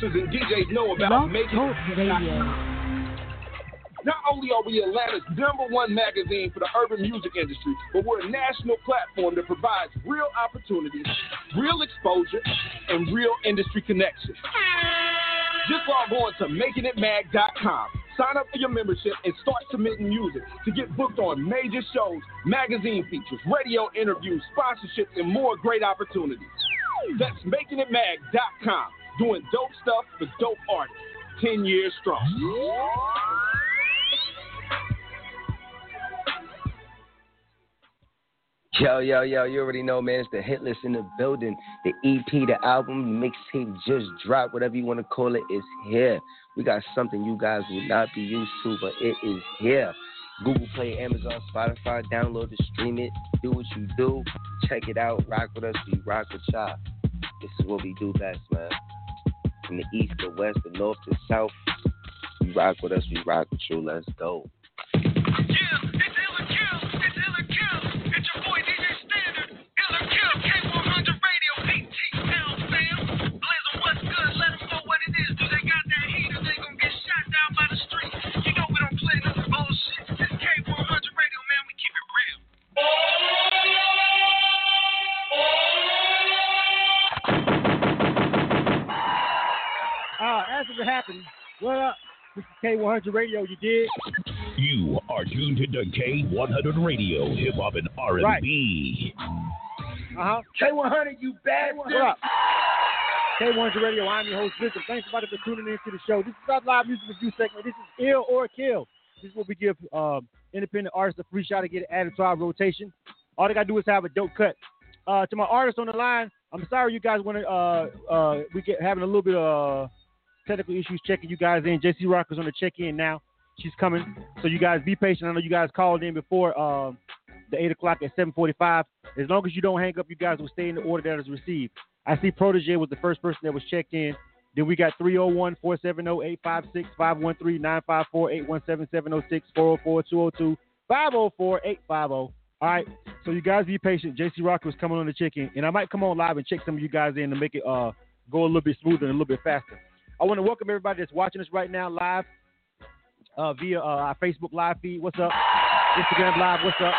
producers and DJs know about Blog making Radio. Not only are we Atlanta's number one magazine for the urban music industry, but we're a national platform that provides real opportunities, real exposure, and real industry connections. Just log on to makingitmag.com. Sign up for your membership and start submitting music to get booked on major shows, magazine features, radio interviews, sponsorships, and more great opportunities. That's makingitmag.com. Doing dope stuff for dope artists. 10 years strong. Yo, yo, yo, you already know, man. It's the hit list in the building. The EP, the album, mixtape just dropped, whatever you want to call it, is here. We got something you guys will not be used to, but it is here. Google Play, Amazon, Spotify, download it, stream it, do what you do. Check it out, rock with us, we rock with y'all. This is what we do best, man. From the east to west, the north to south. You rock with us, we rock with you. Let's go. Uh, what up? This is K100 Radio. You did. You are tuned into K100 Radio, Hip Hop and R&B. Uh huh. K100, you bad What up? K100 Radio. I'm your host, Victor. Thanks everybody for tuning in to the show. This is our live music review segment. This is Ill or Kill. This is what we give um, independent artists a free shot to get added to our rotation. All they gotta do is have a dope cut. Uh, to my artists on the line, I'm sorry you guys want to. Uh, uh, we get having a little bit of uh, technical issues checking you guys in. JC Rock is on the check in now. She's coming, so you guys be patient. I know you guys called in before um, the eight o'clock at 7:45. As long as you don't hang up, you guys will stay in the order that is received. I see Protege was the first person that was checked in. Then we got 301 470 856 513 954 817 706 404 202 504 850. All right. So you guys be patient. JC Rock was coming on the chicken, and I might come on live and check some of you guys in to make it uh, go a little bit smoother and a little bit faster. I want to welcome everybody that's watching us right now live uh, via uh, our Facebook live feed. What's up? Instagram live. What's up?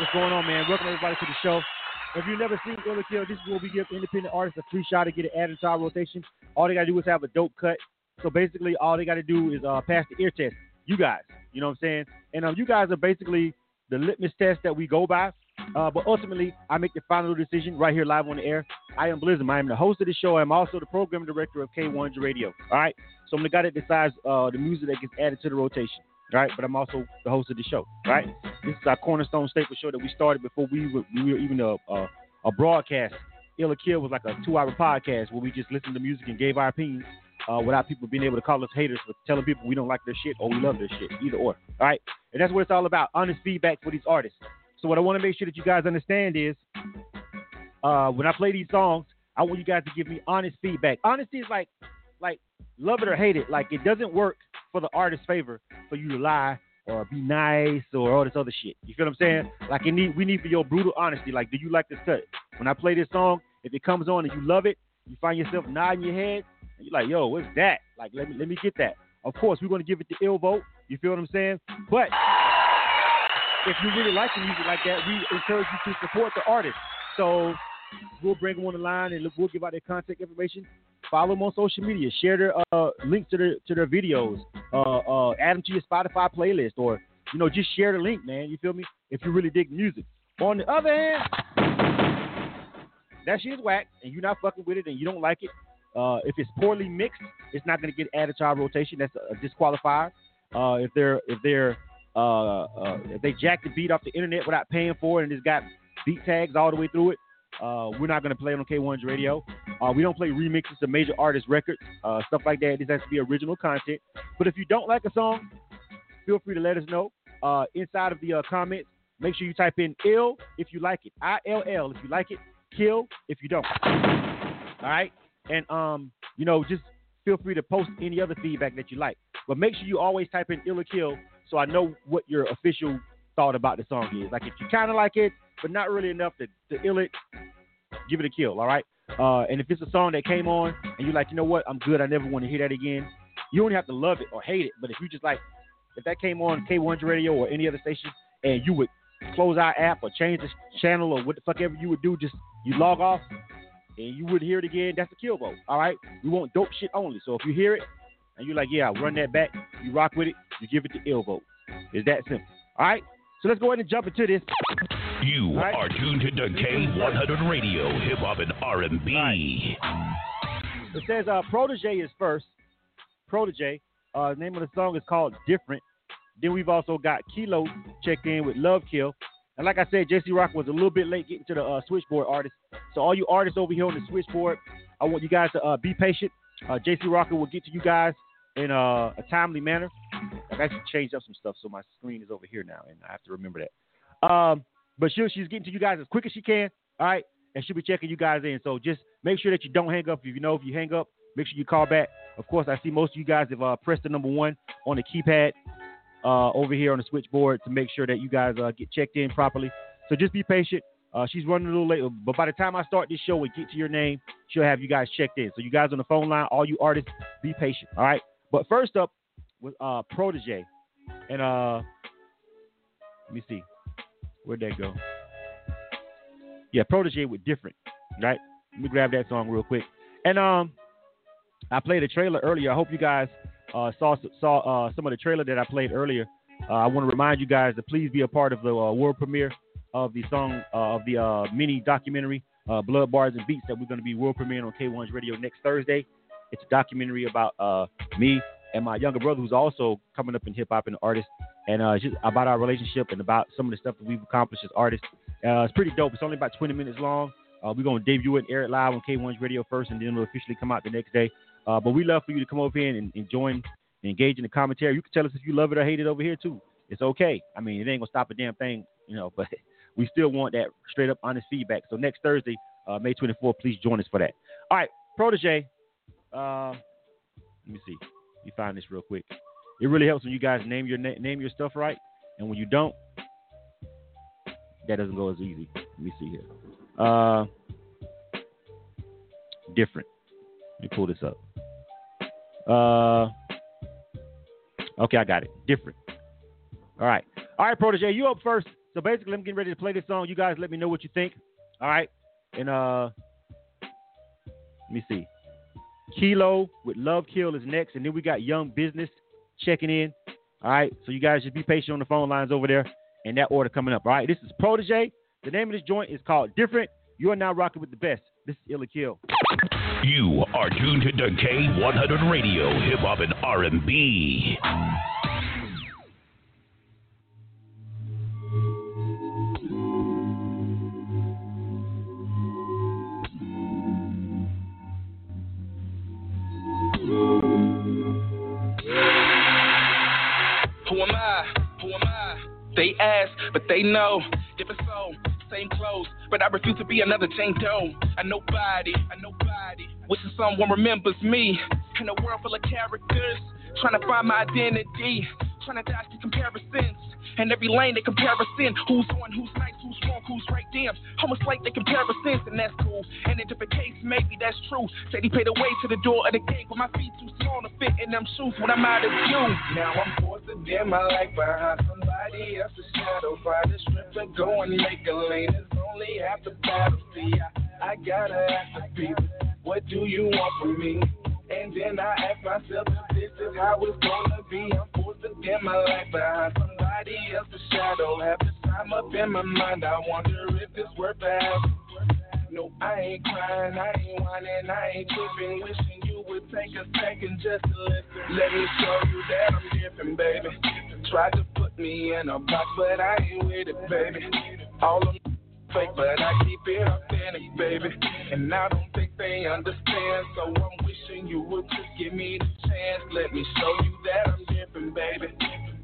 What's going on, man? Welcome everybody to the show. If you've never seen Ill or Kill, this is where we give independent artists a free shot to get it added to our rotation. All they gotta do is have a dope cut. So basically, all they gotta do is uh, pass the ear test. You guys, you know what I'm saying? And um, you guys are basically the litmus test that we go by. Uh, but ultimately, I make the final decision right here live on the air. I am Blizm. I am the host of the show. I'm also the program director of K100 Radio. All right. So I'm the guy that decides uh, the music that gets added to the rotation. All right. But I'm also the host of the show. Right. This is our cornerstone staple show that we started before we were, we were even a, a, a broadcast. Ill or Kill was like a two hour podcast where we just listened to music and gave our opinions uh, without people being able to call us haters for telling people we don't like their shit or we love their shit, either or. All right. And that's what it's all about honest feedback for these artists. So what I want to make sure that you guys understand is, uh, when I play these songs, I want you guys to give me honest feedback. Honesty is like, like love it or hate it. Like it doesn't work for the artist's favor for you to lie or be nice or all this other shit. You feel what I'm saying? Like it need, we need for your brutal honesty. Like, do you like this cut? When I play this song, if it comes on and you love it, you find yourself nodding your head, and you're like, yo, what's that? Like, let me let me get that. Of course, we're gonna give it the ill vote. You feel what I'm saying? But if you really like the music like that, we encourage you to support the artist. So we'll bring them on the line and we'll give out their contact information. Follow them on social media. Share their uh, links to their to their videos. Uh, uh, add them to your Spotify playlist, or you know, just share the link, man. You feel me? If you really dig music. On the other hand, that shit is whack, and you're not fucking with it, and you don't like it. Uh, if it's poorly mixed, it's not going to get added to our rotation. That's a disqualifier. Uh, if they're if they're uh, uh, they jack the beat off the internet without paying for it and it's got beat tags all the way through it, uh, we're not going to play it on K1's radio. Uh, we don't play remixes of major artist records, uh, stuff like that. This has to be original content. But if you don't like a song, feel free to let us know uh, inside of the uh, comments. Make sure you type in ill if you like it. I L L if you like it. Kill if you don't. All right. And um, you know, just feel free to post any other feedback that you like. But make sure you always type in ill or kill so I know what your official thought about the song is. Like if you kind of like it, but not really enough to, to ill it, give it a kill. All right. Uh, and if it's a song that came on and you're like, you know what, I'm good. I never want to hear that again. You don't have to love it or hate it. But if you just like, if that came on K100 Radio or any other station, and you would close our app or change the channel or what the fuck ever you would do, just you log off and you would hear it again. That's the kill vote. All right. We want dope shit only. So if you hear it and you're like, yeah, I'll run that back, you rock with it, you give it the ill vote. It's that simple. All right. So let's go ahead and jump into this. You right. are tuned to K100 Radio, Hip Hop and R&B. Right. It says uh, Protege is first. Protege. Uh, the name of the song is called Different. Then we've also got Kilo checked in with Love Kill. And like I said, JC Rock was a little bit late getting to the uh, switchboard artists. So all you artists over here on the switchboard, I want you guys to uh, be patient. Uh, JC Rocker will get to you guys in uh, a timely manner. I've actually changed up some stuff, so my screen is over here now, and I have to remember that. Um, but she, she's getting to you guys as quick as she can, all right? And she'll be checking you guys in. So just make sure that you don't hang up. If you know if you hang up, make sure you call back. Of course, I see most of you guys have uh, pressed the number one on the keypad uh, over here on the switchboard to make sure that you guys uh, get checked in properly. So just be patient. Uh, she's running a little late, but by the time I start this show and get to your name, she'll have you guys checked in. So you guys on the phone line, all you artists, be patient. All right. But first up was uh, Protege, and uh, let me see, where'd that go? Yeah, Protege with different, right? Let me grab that song real quick. And um, I played a trailer earlier. I hope you guys uh, saw saw uh, some of the trailer that I played earlier. Uh, I want to remind you guys to please be a part of the uh, world premiere of the song uh, of the uh, mini documentary Blood Bars and Beats that we're going to be world premiering on K1's Radio next Thursday. It's a documentary about me and my younger brother, who's also coming up in hip hop and artist, and just about our relationship and about some of the stuff that we've accomplished as artists. it's pretty dope. It's only about 20 minutes long. we're going to debut it and air it live on K1's Radio first, and then it'll officially come out the next day. Uh, but we love for you to come over here and, and join and engage in the commentary. You can tell us if you love it or hate it over here too. It's okay. I mean, it ain't gonna stop a damn thing, you know. But we still want that straight up honest feedback. So next Thursday, uh, May 24th, please join us for that. All right, protege. Uh, let me see. Let me find this real quick. It really helps when you guys name your na- name your stuff right, and when you don't, that doesn't go as easy. Let me see here. Uh, different. Let me pull this up. Uh, okay, I got it. Different. All right. All right, Protege, you up first. So basically, I'm getting ready to play this song. You guys let me know what you think. All right. And uh, let me see. Kilo with Love Kill is next. And then we got Young Business checking in. All right. So you guys just be patient on the phone lines over there. And that order coming up. All right. This is Protege. The name of this joint is called Different. You are now rocking with the best. This is Illa Kill. You are tuned to K100 Radio, Hip Hop and R&B. They know. Different soul, same clothes, but I refuse to be another Jane Doe. I nobody, I nobody. Wishing someone remembers me in a world full of characters, trying to find my identity, trying to dodge the comparisons. And every lane they in. Who's on, who's nice, who's wrong, who's right, damn. Almost like they in, and that's cool. And in different case, maybe that's true. Said he paid the way to the door of the gate, but my feet too small to fit in them shoes when I'm out of you. Now I'm forced to dim my light behind somebody else's shadow. Find the strength to go and make a lane. It's only half the battle. See, I, I gotta ask the people, what do you want from me? And then I ask myself if this is how it's gonna be. I'm forced to dim my light behind somebody else's shadow. Half the time up in my mind, I wonder if it's worth the hassle. No, I ain't crying, I ain't whining, I ain't tripping. Wishing you would take a second just to listen. Let me show you that I'm different, baby. Tried to put me in a box, but I ain't with it, baby. All of fake, but I keep it authentic, baby. And I don't think they understand, so I'm wishing you would just give me the chance. Let me show you that I'm different, baby.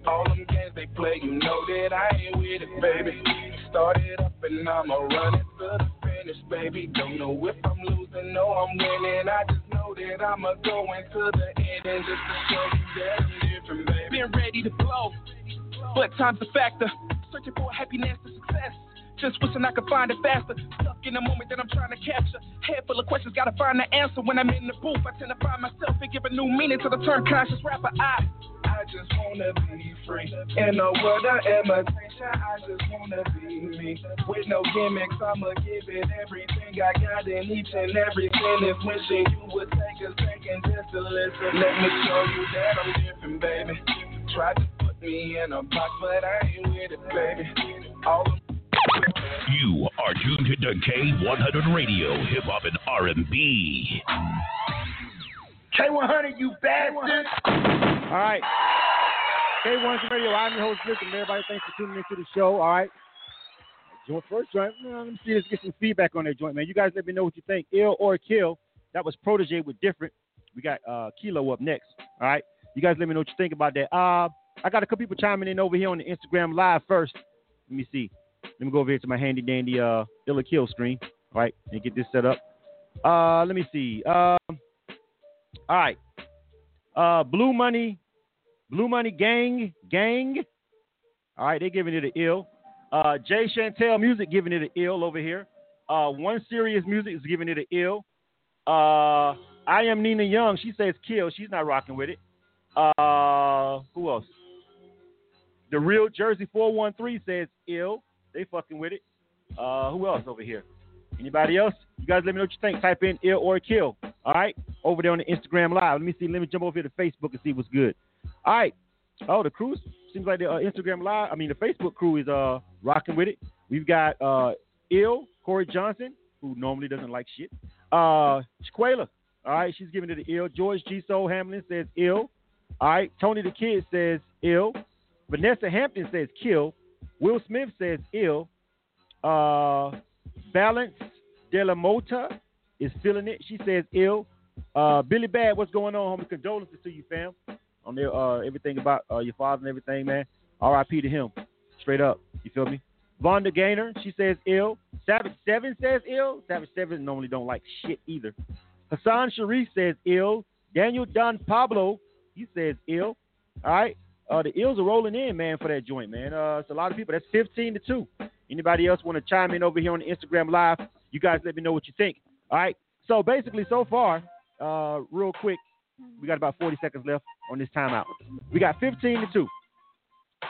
All them games they play, you know that I ain't with it, baby. Started up and I'ma run it to the finish, baby. Don't know if I'm losing, no, I'm winning. I just know that I'ma go the end and just to show you that I'm different, baby. Been ready to blow, but time's a factor. Searching for happiness and success. Just wishing I could find it faster. Stuck in the moment that I'm trying to capture. Head full of questions, gotta find the answer. When I'm in the booth, I tend to find myself and give a new meaning to the term conscious rapper. I just wanna be free. In a world of imitation, I just wanna be me. With no gimmicks, I'ma give it everything I got in each and every sentence. Wishing you would take a second just to listen. Let me show you that I'm different, baby. Try to put me in a box, but I ain't with it, baby. All you are tuned to K100 Radio, Hip Hop and R&B. K100, you bastard! All right. K100 Radio, I'm your host, Blizm, everybody, thanks for tuning into the show. All right. Joint first joint. let me see. Let's get some feedback on that joint, man. You guys let me know what you think. Ill or kill. That was Protege with different. We got uh, Kilo up next. All right. You guys let me know what you think about that. Uh, I got a couple people chiming in over here on the Instagram live first. Let me see. Let me go over here to my handy dandy uh Illa Kill screen. All right, and get this set up. Uh, let me see. Um, all right. Uh, Blue Money, Blue Money Gang, Gang. All right, they giving it an ill. Uh, Jay Chantel Music giving it an ill over here. Uh, One Serious Music is giving it an ill. Uh, I am Nina Young. She says kill. She's not rocking with it. Uh, who else? The Real Jersey 413 says ill. They fucking with it. Uh, who else over here? Anybody else? You guys let me know what you think. Type in ill or kill. All right. Over there on the Instagram live. Let me see. Let me jump over here to Facebook and see what's good. All right. Oh, the crew seems like the uh, Instagram live. I mean, the Facebook crew is uh rocking with it. We've got uh ill Corey Johnson, who normally doesn't like shit. Uh. All right, she's giving it an ill. George G. Soul Hamlin says ill. All right, Tony the Kid says ill. Vanessa Hampton says kill. Will Smith says ill. Uh, Blanca De La Mota is feeling it. She says ill. Uh, Billy Bad, what's going on, homie? Condolences to you, fam. On their uh, everything about uh, your father and everything, man. R.I.P. to him. Straight up. You feel me? Vonda Gaynor, she says ill. Savage Seven says ill. Savage Seven normally don't like shit either. Hassan Sharif says ill. Daniel Don Pablo, he says ill. All right. Uh, the ills are rolling in, man, for that joint, man. Uh, it's a lot of people. That's 15 to 2. Anybody else want to chime in over here on the Instagram Live? You guys let me know what you think. All right. So basically, so far, uh, real quick, we got about 40 seconds left on this timeout. We got 15 to 2.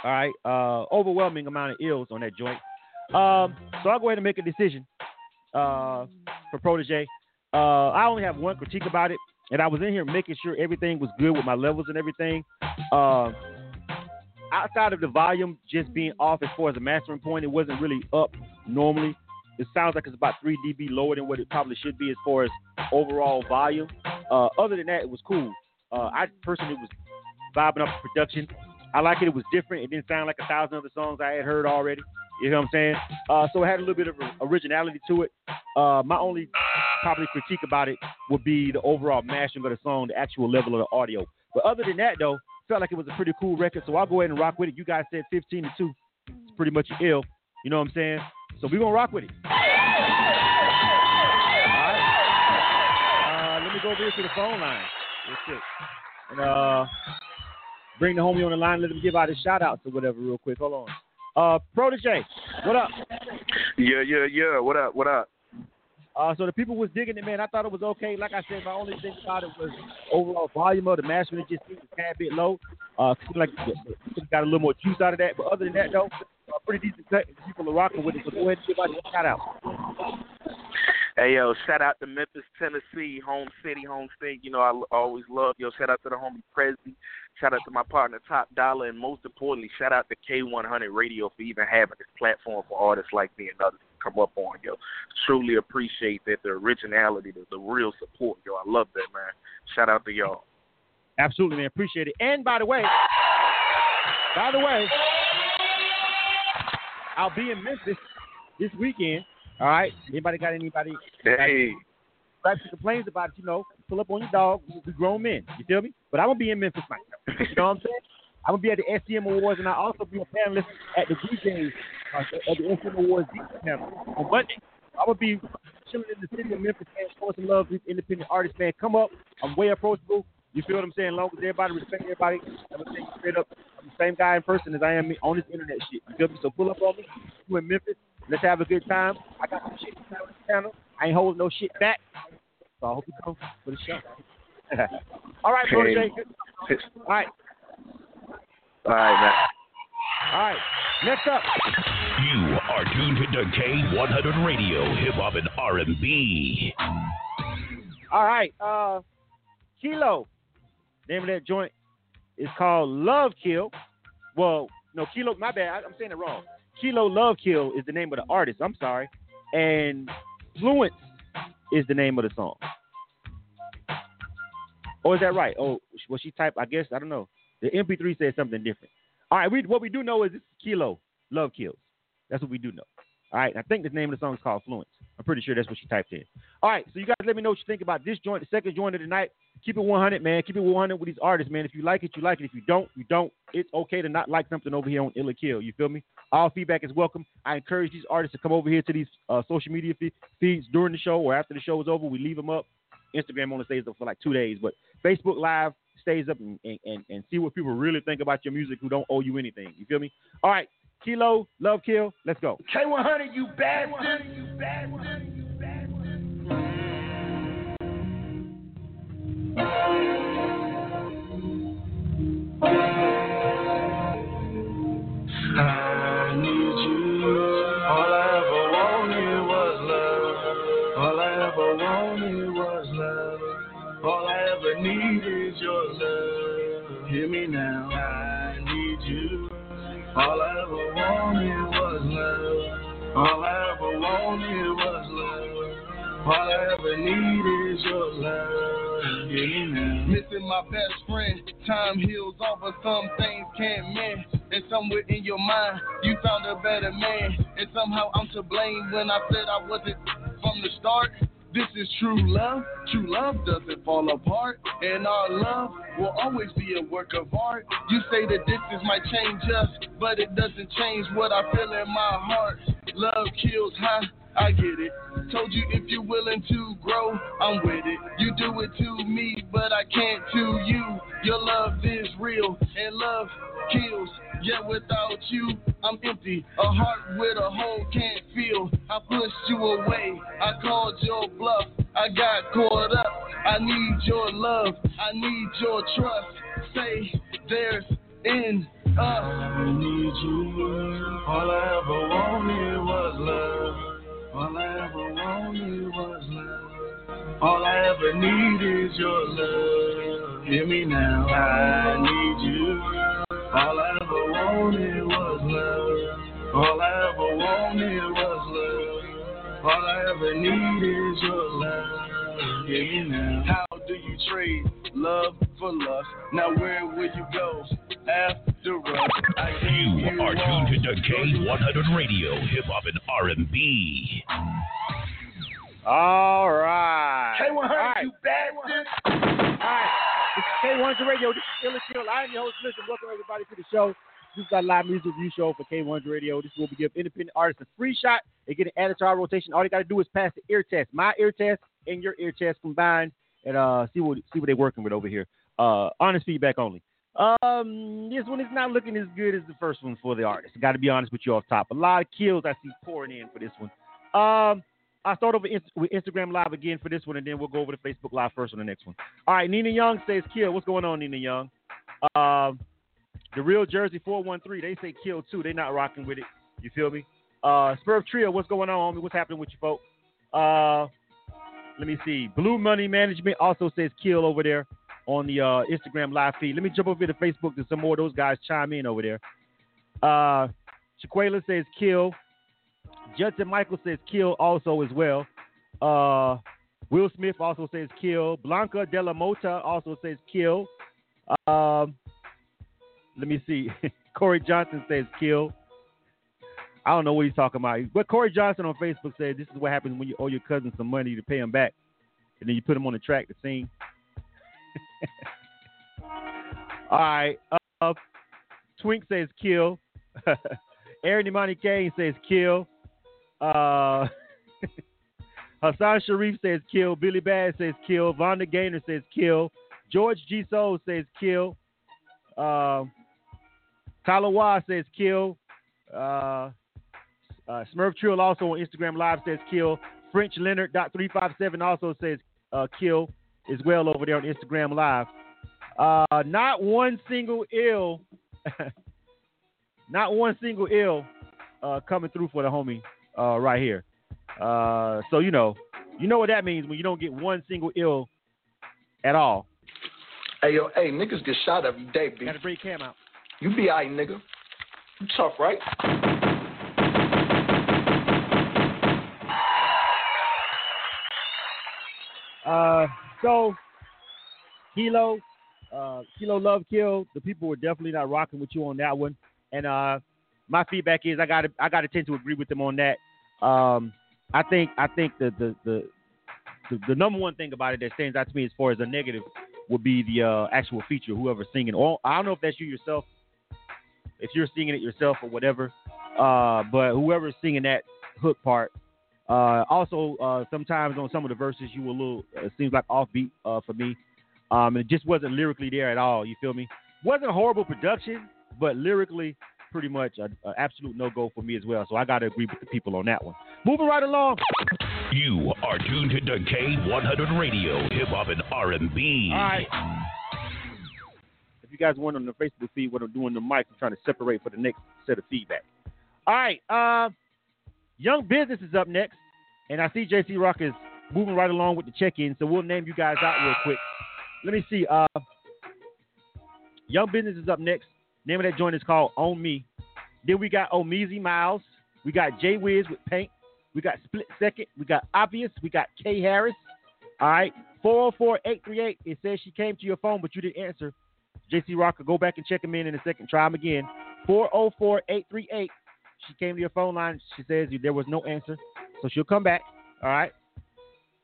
All right. Uh, overwhelming amount of ills on that joint. Um, so I'll go ahead and make a decision uh, for Protege. Uh, I only have one critique about it, and I was in here making sure everything was good with my levels and everything. Uh, outside of the volume just being off as far as the mastering point, it wasn't really up normally. It sounds like it's about 3 dB lower than what it probably should be as far as overall volume. Uh, other than that, it was cool. Uh, I personally was vibing up the production. I like it. It was different. It didn't sound like a thousand other songs I had heard already. You know what I'm saying? Uh, so it had a little bit of originality to it. Uh, my only probably critique about it would be the overall mashing of the song, the actual level of the audio. But other than that, though, felt like it was a pretty cool record, so I'll go ahead and rock with it. You guys said 15 to 2. It's pretty much ill. You know what I'm saying? So we're going to rock with it. All right. Let me go over here to the phone line real quick. And uh, bring the homie on the line. Let him give out his shout outs or whatever real quick. Hold on. Uh, Protege, what up? Yeah, yeah, yeah. What up? What up? Uh, so the people was digging it, man. I thought it was okay. Like I said, my only thing about it was overall volume of the mastering just seemed a tad bit low. Uh, like got a little more juice out of that. But other than that, though, uh, pretty decent cut. People are rocking with it. So go ahead and give out a shout out. Hey yo, shout out to Memphis, Tennessee, home city, home state. You know I always love yo. Shout out to the homie Prezi. Shout out to my partner Top Dollar, and most importantly, shout out to K100 Radio for even having this platform for artists like me and others to come up on, yo. Truly appreciate that the originality, the, the real support, yo. I love that, man. Shout out to y'all. Absolutely, man. Appreciate it. And by the way, by the way, I'll be in Memphis this weekend. All right. Anybody got anybody? Hey. And complains about it, you know, pull up on your dog. We grown men. You feel me? But I'm gonna be in Memphis, man. You know what I'm saying? I'm gonna be at the SCM Awards, and I also be a panelist at the DJs uh, at the SCM Awards DJ panel on Monday. I'm gonna be chilling in the city of Memphis, man, showing some love to independent artists, man. Come up. I'm way approachable. You feel what I'm saying? As long as everybody respect everybody, I'm gonna take you straight up. I'm the same guy in person as I am on this internet shit. You feel me? So pull up on me. You in Memphis. Let's have a good time. I got some shit to on the channel. I ain't holding no shit back. So I hope you come for the show. All right, Brother Jay. All right. All right, man. All right. Next up. You are tuned to K100 Radio, Hip Hop and R&B. All right. Uh, Kilo. Name of that joint is called Love Kill. Well, no, Kilo. My bad. I'm saying it wrong. Kilo Love Kill is the name of the artist. I'm sorry. And Fluence is the name of the song. Or is that right? Oh, was she typed, I guess I don't know. The MP3 said something different. All right, we, what we do know is it's Kilo Love Kills. That's what we do know. All right, I think the name of the song is called Fluence. I'm pretty sure that's what she typed in. All right, so you guys let me know what you think about this joint, the second joint of the night. Keep it 100, man. Keep it 100 with these artists, man. If you like it, you like it. If you don't, you don't. It's okay to not like something over here on Illa Kill. You feel me? All feedback is welcome. I encourage these artists to come over here to these uh, social media feeds during the show or after the show is over. We leave them up. Instagram only stays up for like two days, but Facebook Live stays up and, and, and see what people really think about your music who don't owe you anything. You feel me? All right, Kilo, Love Kill, let's go. K100, you bastard. You bastard. You I All I ever long you was love. All I ever long you was love. All I ever need is your love. Give me now. I need you. All I ever wanted was love. All I ever wanted was love. All I ever need is your love. Now. Missing my best friend. Time heals all, but some things can't mend. And somewhere in your mind, you found a better man. And somehow I'm to blame when I said I wasn't from the start. This is true love. True love doesn't fall apart. And our love will always be a work of art. You say the distance might change us, but it doesn't change what I feel in my heart. Love kills, huh? I get it. Told you if you're willing to grow, I'm with it. You do it to me, but I can't to you. Your love is real, and love kills. Yet without you, I'm empty. A heart with a hole can't feel. I pushed you away. I called your bluff. I got caught up. I need your love. I need your trust. Say there's in us. I need you. All I ever wanted was love. All I ever wanted was love. All I ever need is your love. Hear me now. I need you. All I ever wanted was love. All I ever wanted was love. All I ever need is your love. Hear me now. How do you trade love for lust? Now where will you go after us? I gave You are tuned to K100 Radio, Hip Hop and R&B. All right. K100, All right. you bastard. All right. This is K100 Radio. This is Illa Kill. I am your host. Blizm, welcome everybody to the show. This is our live music review show for K100 Radio. This is where we give independent artists a free shot. They get added to our rotation. All they got to do is pass the ear test. My ear test and your ear test combined and uh, see what see what they're working with over here. Uh, honest feedback only. Um, this one is not looking as good as the first one for the artist. Got to be honest with you off top. A lot of kills I see pouring in for this one. Um, I'll start over with Instagram Live again for this one, and then we'll go over to Facebook Live first on the next one. All right, Nina Young says kill. What's going on, Nina Young? Um, the real Jersey 413, they say kill too. They're not rocking with it. You feel me? Uh, Spurf Trio, what's going on, homie? What's happening with you, folks? Uh, let me see. Blue Money Management also says kill over there on the uh, Instagram live feed. Let me jump over to Facebook to some more of those guys chime in over there. Uh, Shaquela says kill. Judson Michael says kill also as well. Uh, Will Smith also says kill. Blanca De La Mota also says kill. Um, let me see. Corey Johnson says kill. I don't know what he's talking about. But Corey Johnson on Facebook said this is what happens when you owe your cousin some money to pay him back, and then you put him on the track to sing. All right. Uh, Twink says kill. Aaron Imani Kane says kill. Uh, Hassan Sharif says kill. Billy Bad says kill. Vonda Gaynor says kill. George G. Soul says kill. Uh, Waugh says kill. Uh, Uh, Smurf Trill also on Instagram Live says kill. French Leonard dot three five seven also says uh, kill as well over there on Instagram Live. Uh, not one single ill, not one single ill uh, coming through for the homie uh, right here. Uh, so you know, you know what that means when you don't get one single ill at all. Hey yo, hey niggas get shot every day, B. Gotta bring Cam out. You be alright, nigga. You tough, right? So Kilo, uh, Kilo Love Kill. The people were definitely not rocking with you on that one, and uh, my feedback is I got to I got to tend to agree with them on that. Um, I think I think the the, the the the number one thing about it that stands out to me as far as a negative would be the uh, actual feature, whoever's singing. Or I don't know if that's you yourself, if you're singing it yourself or whatever. Uh, but whoever's singing that hook part. Uh, also, uh, sometimes on some of the verses, you were a little, it seems like offbeat uh, for me. Um, it just wasn't lyrically there at all. You feel me? Wasn't horrible production, but lyrically, pretty much an absolute no go for me as well. So I got to agree with the people on that one. Moving right along. You are tuned to K100 Radio, Hip Hop and R&B. All right. If you guys want on the Facebook feed what I'm doing the mic, I'm trying to separate for the next set of feedback. All right. Uh, Young Business is up next, and I see JC Rock is moving right along with the check-in, so we'll name you guys out real quick. Let me see. Uh, Young Business is up next. Name of that joint is called On Me. Then we got Omeezy Miles. We got Jay Wiz with Paint. We got Split Second. We got Obvious. We got K Harris. All right. 404-838. It says she came to your phone, but you didn't answer. JC Rocker, go back and check him in in a second. Try him again. 404-838. She came to your phone line. She says there was no answer. So she'll come back. All right.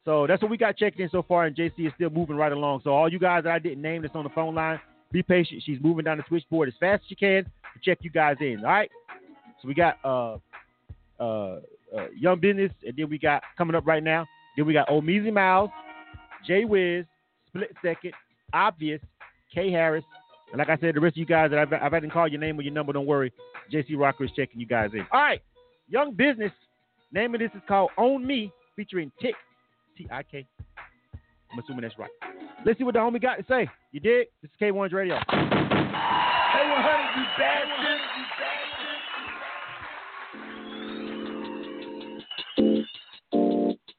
So that's what we got checked in so far, and JC is still moving right along. So all you guys that I didn't name that's on the phone line, be patient. She's moving down the switchboard as fast as she can to check you guys in. All right. So we got uh uh, uh Young Business, and then we got coming up right now. Then we got Omeezy Miles, Jay Wiz, Split Second, Obvious, K Harris, and like I said, the rest of you guys that I've, I've had to call your name or your number, don't worry. JC Rocker is checking you guys in. All right, Young Business. Name of this is called Own Me, featuring Tick, T I K. I'm assuming that's right. Let's see what the homie got to say. You dig? This is K1's Radio. K100, you bastard.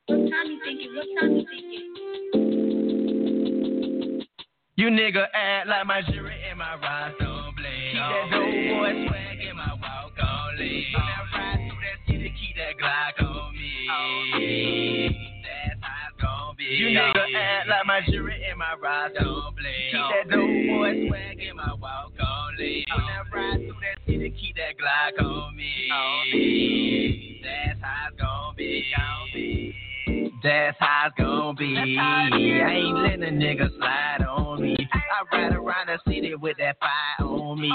What time you thinking? What time you thinking? You nigga act like my jury and my ride don't. Keep that dope boy swag in my walk on lean. When I ride through that city, keep that Glock on me. That's how it's gon' be. You nigga act like my jury and my ride don't blame. Keep that dope boy swag in my walk on lean. When I ride through that city, keep that Glock on me. That's how it's gon' be. That's how it's gonna be. I ain't letting a nigga slide on me. I ride around the city with that fire on me.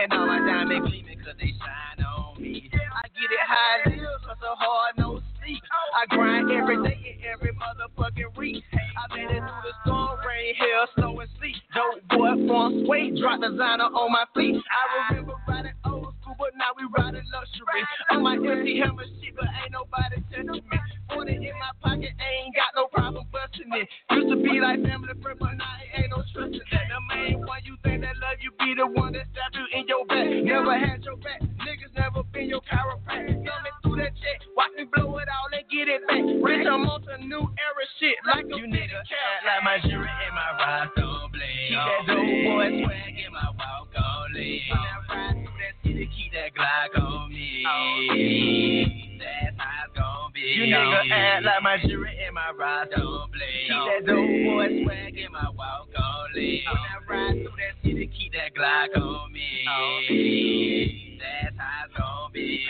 And all my diamonds gleaming cause they shine on me. I get it high cause so hard no sleep. I grind every day and every motherfucking week. I made it through the storm, rain, hail, snow, and sleet. Dope boy from Sway, drop designer on my feet. I remember riding old school, but now we riding luxury. On my empty hammer shit, but ain't nobody touching me. Put it in my pocket, ain't got no problem busting it. Used to be like family friend, but now it ain't no trust in that. The main one you think that love you be the one that stab you in your back. Never had your back, niggas never been your chiropractor. Coming through that check, watch me blow it all and get it back. Bitch, I'm on some new era shit like a you nigga cat. Like my jury and my ride don't blame. Keep that dope boy swag in my walk on lean. When I ride through that keep that Glock on me. That's how it's gon' be. You nigga act like my jury and my ride don't blame. Keep that dope boy swag in my walk on lean. When I ride through that city, keep that Glock on me. That's how it's gon' be.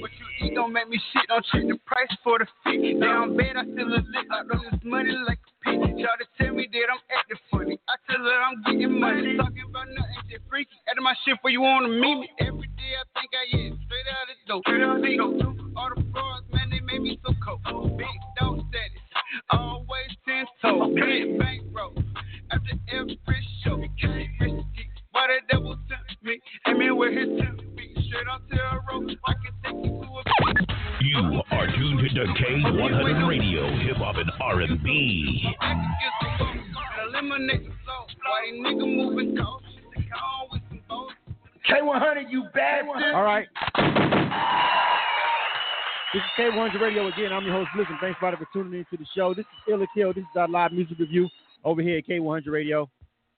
What you eat don't make me shit, don't check the price for the fit. Down bad, I still a lick, I know this money like a pit. Try to tell me that I'm acting funny. I tell her I'm getting money. Talking about nothing, shit freaky. Out of my shit for you wanna meet me. Every day I think I am straight out of the dope. Straight out of the dope. All the frauds, man, they made me so cold. Big dog steady, always ten toes. Big bankroll after every show. Risky, why the devil sent me? And me where he sent me, straight on terror. I can take you to a. You are tuned to K100 Radio, Hip Hop and R&B. K100, you bad one. All right. This is K100 Radio again. I'm your host, Blizm. Thanks, everybody, for tuning in to the show. This is Illa Kill. This is our live music review over here at K100 Radio.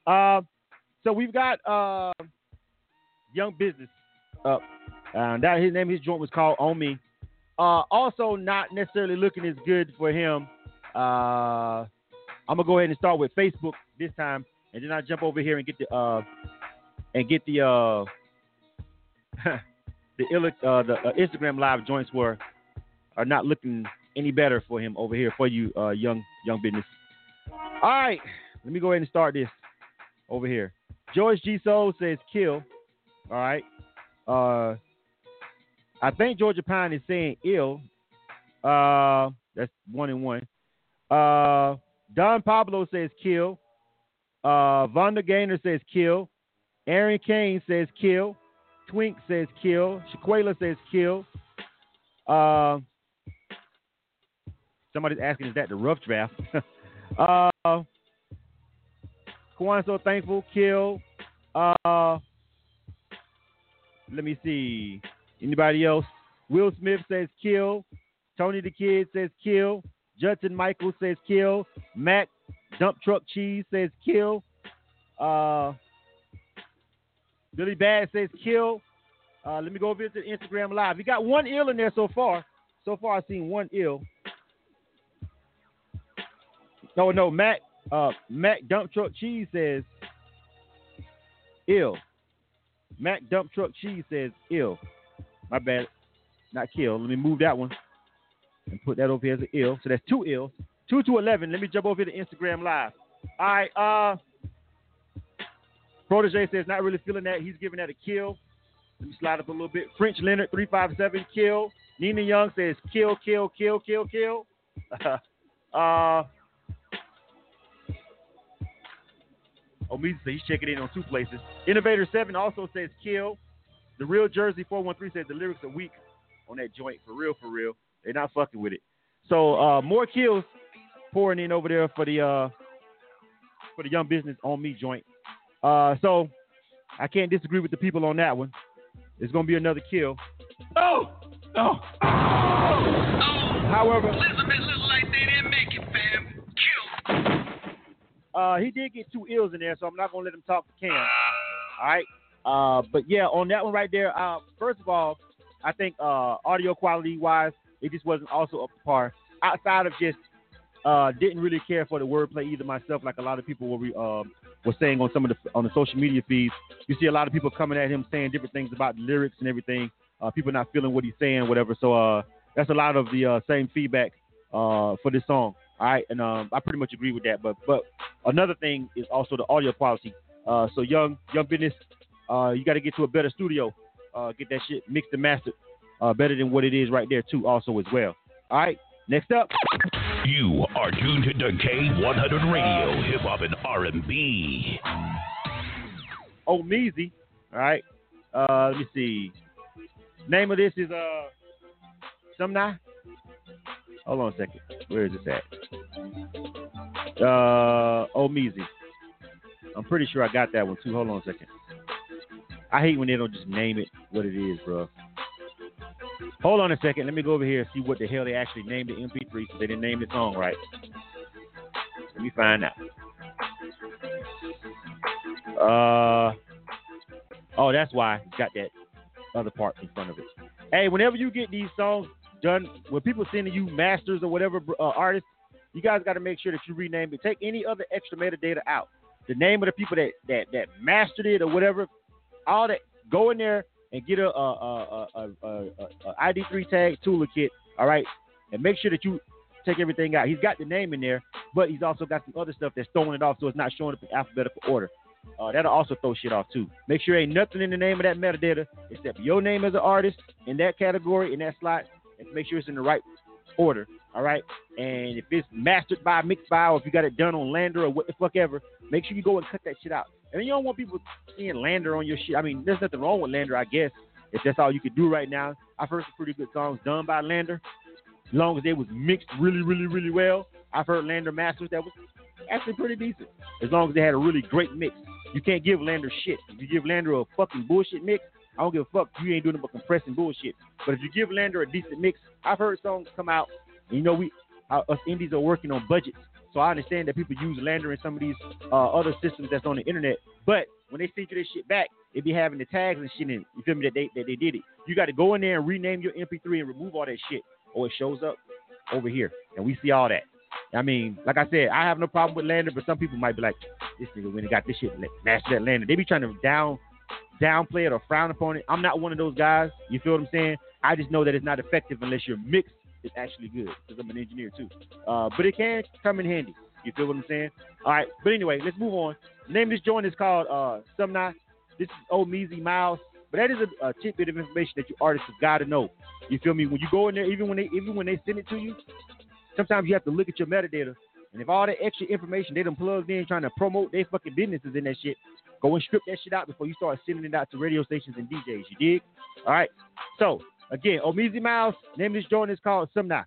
Uh, so we've got uh, Young Business up. Uh, that his name, his joint was called On Me. Uh, also, not necessarily looking as good for him. Uh, I'm gonna go ahead and start with Facebook this time, and then I jump over here and get the uh, and get the the, Illa, uh, the Instagram live joints were are not looking any better for him over here for you, uh, young young business. All right, let me go ahead and start this over here. George G Soul says kill. All right. Uh, I think Georgia Pine is saying ill. Uh, that's one and one. Uh, Don Pablo says kill. Uh, Vonda Gaynor says kill. Aaron Kane says kill. Twink says kill. Shaquela says kill. Uh, somebody's asking, is that the rough draft? uh, Kwan so thankful. Kill. Uh, let me see. Anybody else? Will Smith says kill. Tony the Kid says kill. Judson Michael says kill. Mac Dump Truck Cheese says kill. Uh, Billy Bad says kill. Uh, let me go to Instagram Live. We got one ill in there so far. So far, I've seen one ill. No, no, Mac uh, Mac Dump Truck Cheese says ill. Mac Dump Truck Cheese says ill. My bad. Not kill. Let me move that one and put that over here as an ill. So that's two ill. Two to eleven. Let me jump over to Instagram Live. All right. Uh Protege says not really feeling that. He's giving that a kill. Let me slide up a little bit. French Leonard, 357, kill. Nina Young says kill, kill, kill, kill, kill. uh Oh, says he's checking in on two places. Innovator 7 also says kill. The real Jersey 413 says the lyrics are weak on that joint. For real, for real. They're not fucking with it. So uh, more kills pouring in over there for the uh, for the young business on me joint. Uh, so I can't disagree with the people on that one. It's gonna be another kill. Oh, oh, Oh, However, look like uh, he did get two ills in there, so I'm not gonna let him talk to Cam. All right. Uh, but yeah, on that one right there, uh, first of all, I think uh, audio quality wise, it just wasn't also up to par. Outside of just uh, didn't really care for the wordplay either myself, like a lot of people were re- um were saying on some of the on the social media feeds. You see a lot of people coming at him saying different things about the lyrics and everything. Uh, people not feeling what he's saying, whatever. So uh, that's a lot of the uh, same feedback uh, for this song. All right, and um, I pretty much agree with that. But but another thing is also the audio quality. Uh, so young young business, uh, you got to get to a better studio, uh, get that shit mixed and mastered uh, better than what it is right there too, also as well. All right, next up. You are tuned to the K100 Radio, Hip Hop and R&B. Oh Meezy. All right. Uh, let me see. Name of this is uh Sumna. Hold on a second. Where is this at? Uh Meezy. I'm pretty sure I got that one too. Hold on a second. I hate when they don't just name it what it is, bro. Hold on a second. Let me go over here and see what the hell they actually named the MP3 so they didn't name the song right. Let me find out. Uh oh, that's why it's got that other part in front of it. Hey, whenever you get these songs done, when people sending you masters or whatever uh, artists, you guys got to make sure that you rename it. Take any other extra metadata out. The name of the people that that that mastered it or whatever, all that. Go in there and get a, a, a, a, a, a ID3 tag toolkit. All right, and make sure that you take everything out. He's got the name in there, but he's also got some other stuff that's throwing it off, so it's not showing up in alphabetical order. Uh, that'll also throw shit off too. Make sure ain't nothing in the name of that metadata except your name as an artist in that category in that slot, and make sure it's in the right order. All right, and if it's mastered by, mixed by, or if you got it done on LANDR or what the fuck ever, make sure you go and cut that shit out. And you don't want people seeing LANDR on your shit. I mean, there's nothing wrong with LANDR, I guess, if that's all you could do right now. I've heard some pretty good songs done by LANDR, as long as they was mixed really, really, really well. I've heard LANDR masters that was actually pretty decent, as long as they had a really great mix. You can't give LANDR shit. If you give LANDR a fucking bullshit mix, I don't give a fuck. You ain't doing but compressing bullshit. But if you give LANDR a decent mix, I've heard songs come out. You know, we uh, us indies are working on budgets, so I understand that people use LANDR in some of these uh, other systems that's on the internet. But when they send you this shit back, they be having the tags and shit in it. You feel me? That they that they did it. You got to go in there and rename your MP3 and remove all that shit, or it shows up over here, and we see all that. I mean, like I said, I have no problem with LANDR, but some people might be like, this nigga when he got this shit master that LANDR. They be trying to down downplay it or frown upon it. I'm not one of those guys. You feel what I'm saying? I just know that it's not effective unless your mix is actually good because I'm an engineer too. Uh, but it can come in handy. You feel what I'm saying? All right. But anyway, let's move on. The name of this joint is called uh, Sumna. This is Omeezy Miles. But that is a, a tidbit of information that you artists have got to know. You feel me? When you go in there, even when they even when they send it to you, sometimes you have to look at your metadata. And if all that extra information they done plugged in trying to promote their fucking businesses in that shit, go and strip that shit out before you start sending it out to radio stations and DJs. You dig? All right. So again, Omeezy Miles, name of this joint is called Sumna.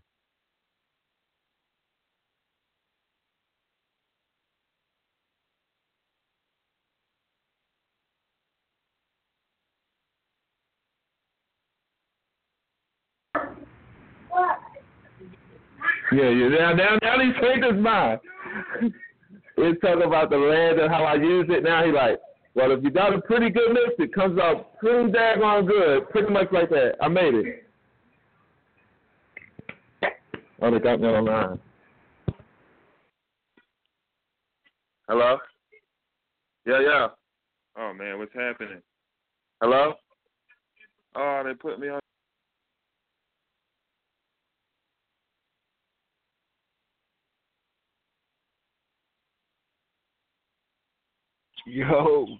Yeah, yeah. Now, now, now he changed his mind. He's talking about the land and how I use it. Now he like, well, if you got a pretty good mix, it comes out pretty daggone good. Pretty much like that. I made it. Oh, they got me on line. Hello? Yeah, yeah. Oh man, what's happening? Hello? Oh, they put me on. Yo.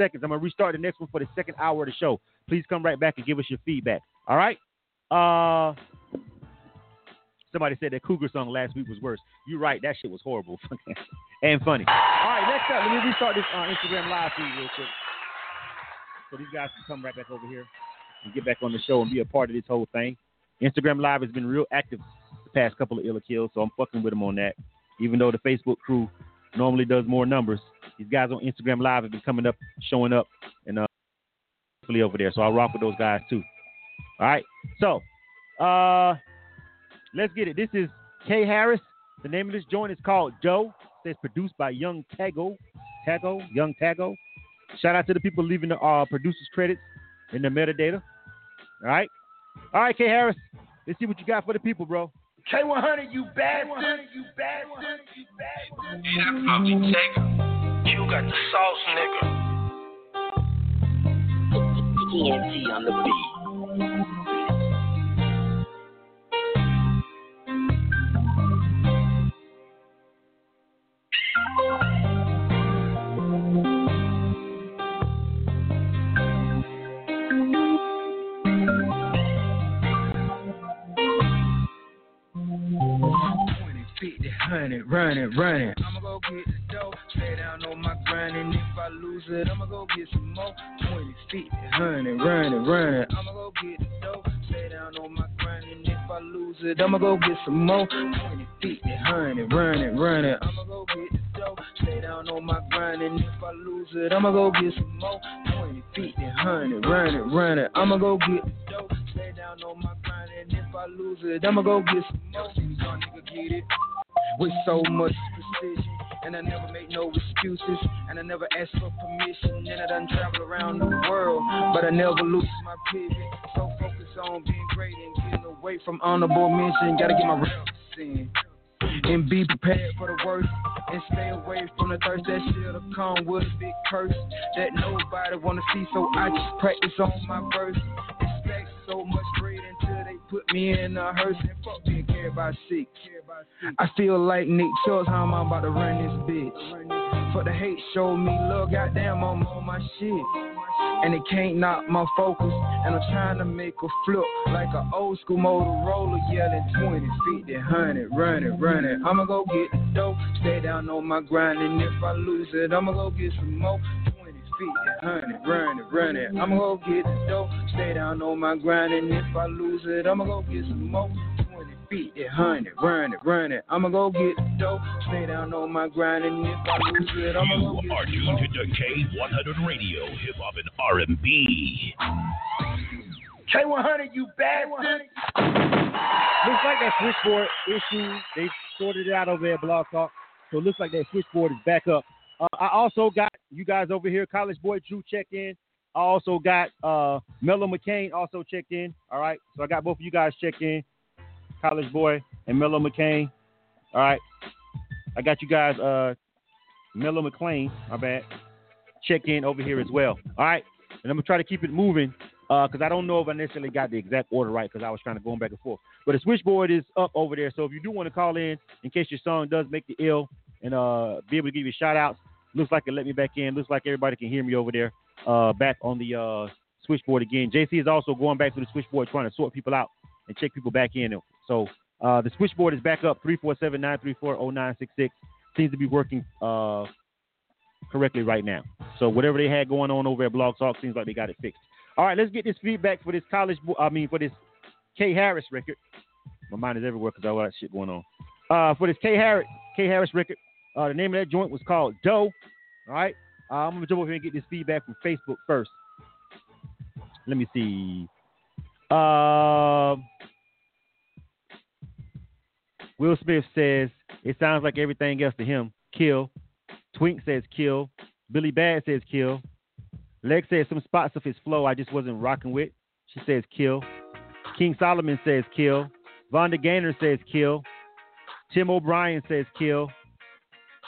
seconds. I'm gonna restart the next one for the second hour of the show. Please come right back and give us your feedback. All right. Uh, somebody said that Cougar song last week was worse. You're right. That shit was horrible and funny. All right. Next up, let me restart this uh, Instagram live feed real quick, so these guys can come right back over here and get back on the show and be a part of this whole thing. Instagram live has been real active the past couple of illa kills, so I'm fucking with them on that. Even though the Facebook crew normally does more numbers, these guys on Instagram Live have been coming up, showing up, and uh, over there. So I'll rock with those guys too. All right. So, uh, let's get it. This is K Harris. The name of this joint is called Joe. It's produced by Young Tago. Tago, Young Tago. Shout out to the people leaving the uh, producers credits in the metadata. All right. All right, K Harris. Let's see what you got for the people, bro. K100, you bastard. You bastard. You bastard. Yeah, Bobby Tago. You got the sauce, nigga. TNT on the beat. Hundred, running. I'ma go get the dough, stay down on my grind, and if I lose it, I'ma go get some more. 20, 50, 100, running, running. I'ma go get the dough, stay down on my grind, and if I lose it, I'ma go get some more. 20, 50, 100, running, running. I'ma go get the dough, stay down on my grind, and if I lose it, I'ma go get some more. 20, 50, 100, running, running. I'ma go get the dough, stay down on my grind, and if I lose it, I'ma go get some more. Young nigga get it with so much precision. And I never make no excuses, and I never ask for permission. And I done travel around the world, but I never lose my pivot. So focused on being great and getting away from honorable mention. Gotta get my reps in. And be prepared for the worst And stay away from the thirst that shit'll come with a big curse That nobody wanna see So I just practice on my verse Expect so much put me in a hearse And fuck being cared by six I feel like Nick Schultz, how I'm about to run this bitch. For the hate, show me love, goddamn, I'm on my shit. and it can't knock my focus. And I'm trying to make a flip like an old school Motorola, yelling 20, 50, 100, running, running. I'ma go get the dough, stay down on my grind, and if I lose it, I'ma go get some more. 20, 50, 100, running. I'ma go get the dough, stay down on my grind, and if I lose it, I'ma go get some more. 20, 50, 100, running, running. I'ma go get the stay down on my grind, and if I lose it, I'ma go You get are tuned to K100 Radio, Hip Hop and R&B. K100, you bastard. Looks like that switchboard issue, they sorted it out over there at Blog Talk. So it looks like that switchboard is back up. Uh, I also got you guys over here, College Boy Drew check in. I also got uh, McCain also checked in. All right. So I got both of you guys check in, College Boy and Mello McCain. All right. I got you guys, uh, Mello McClain, my bad, check in over here as well. All right. And I'm going to try to keep it moving because I don't know if I necessarily got the exact order right because I was trying to go back and forth. But the switchboard is up over there. So if you do want to call in, in case your song does make the ill and uh, be able to give you shout outs, looks like it let me back in. Looks like everybody can hear me over there uh, back on the uh, switchboard again. JC is also going back to the switchboard trying to sort people out and check people back in. So uh, the switchboard is back up 347 934 0966. Seems to be working uh, correctly right now. So whatever they had going on over at Blog Talk seems like they got it fixed. All right, let's get this feedback for this college. Bo- I mean, for this K Harris record. My mind is everywhere because I got shit going on. Uh, for this K Harris K Harris record, uh, the name of that joint was called Doe. All right, uh, I'm gonna jump over here and get this feedback from Facebook first. Let me see. Um, Will Smith says it sounds like everything else to him. Kill. Twink says kill. Billy Bad says kill. Lex says some spots of his flow I just wasn't rocking with. She says kill. King Solomon says kill. Vonda Gaynor says kill. Tim O'Brien says kill.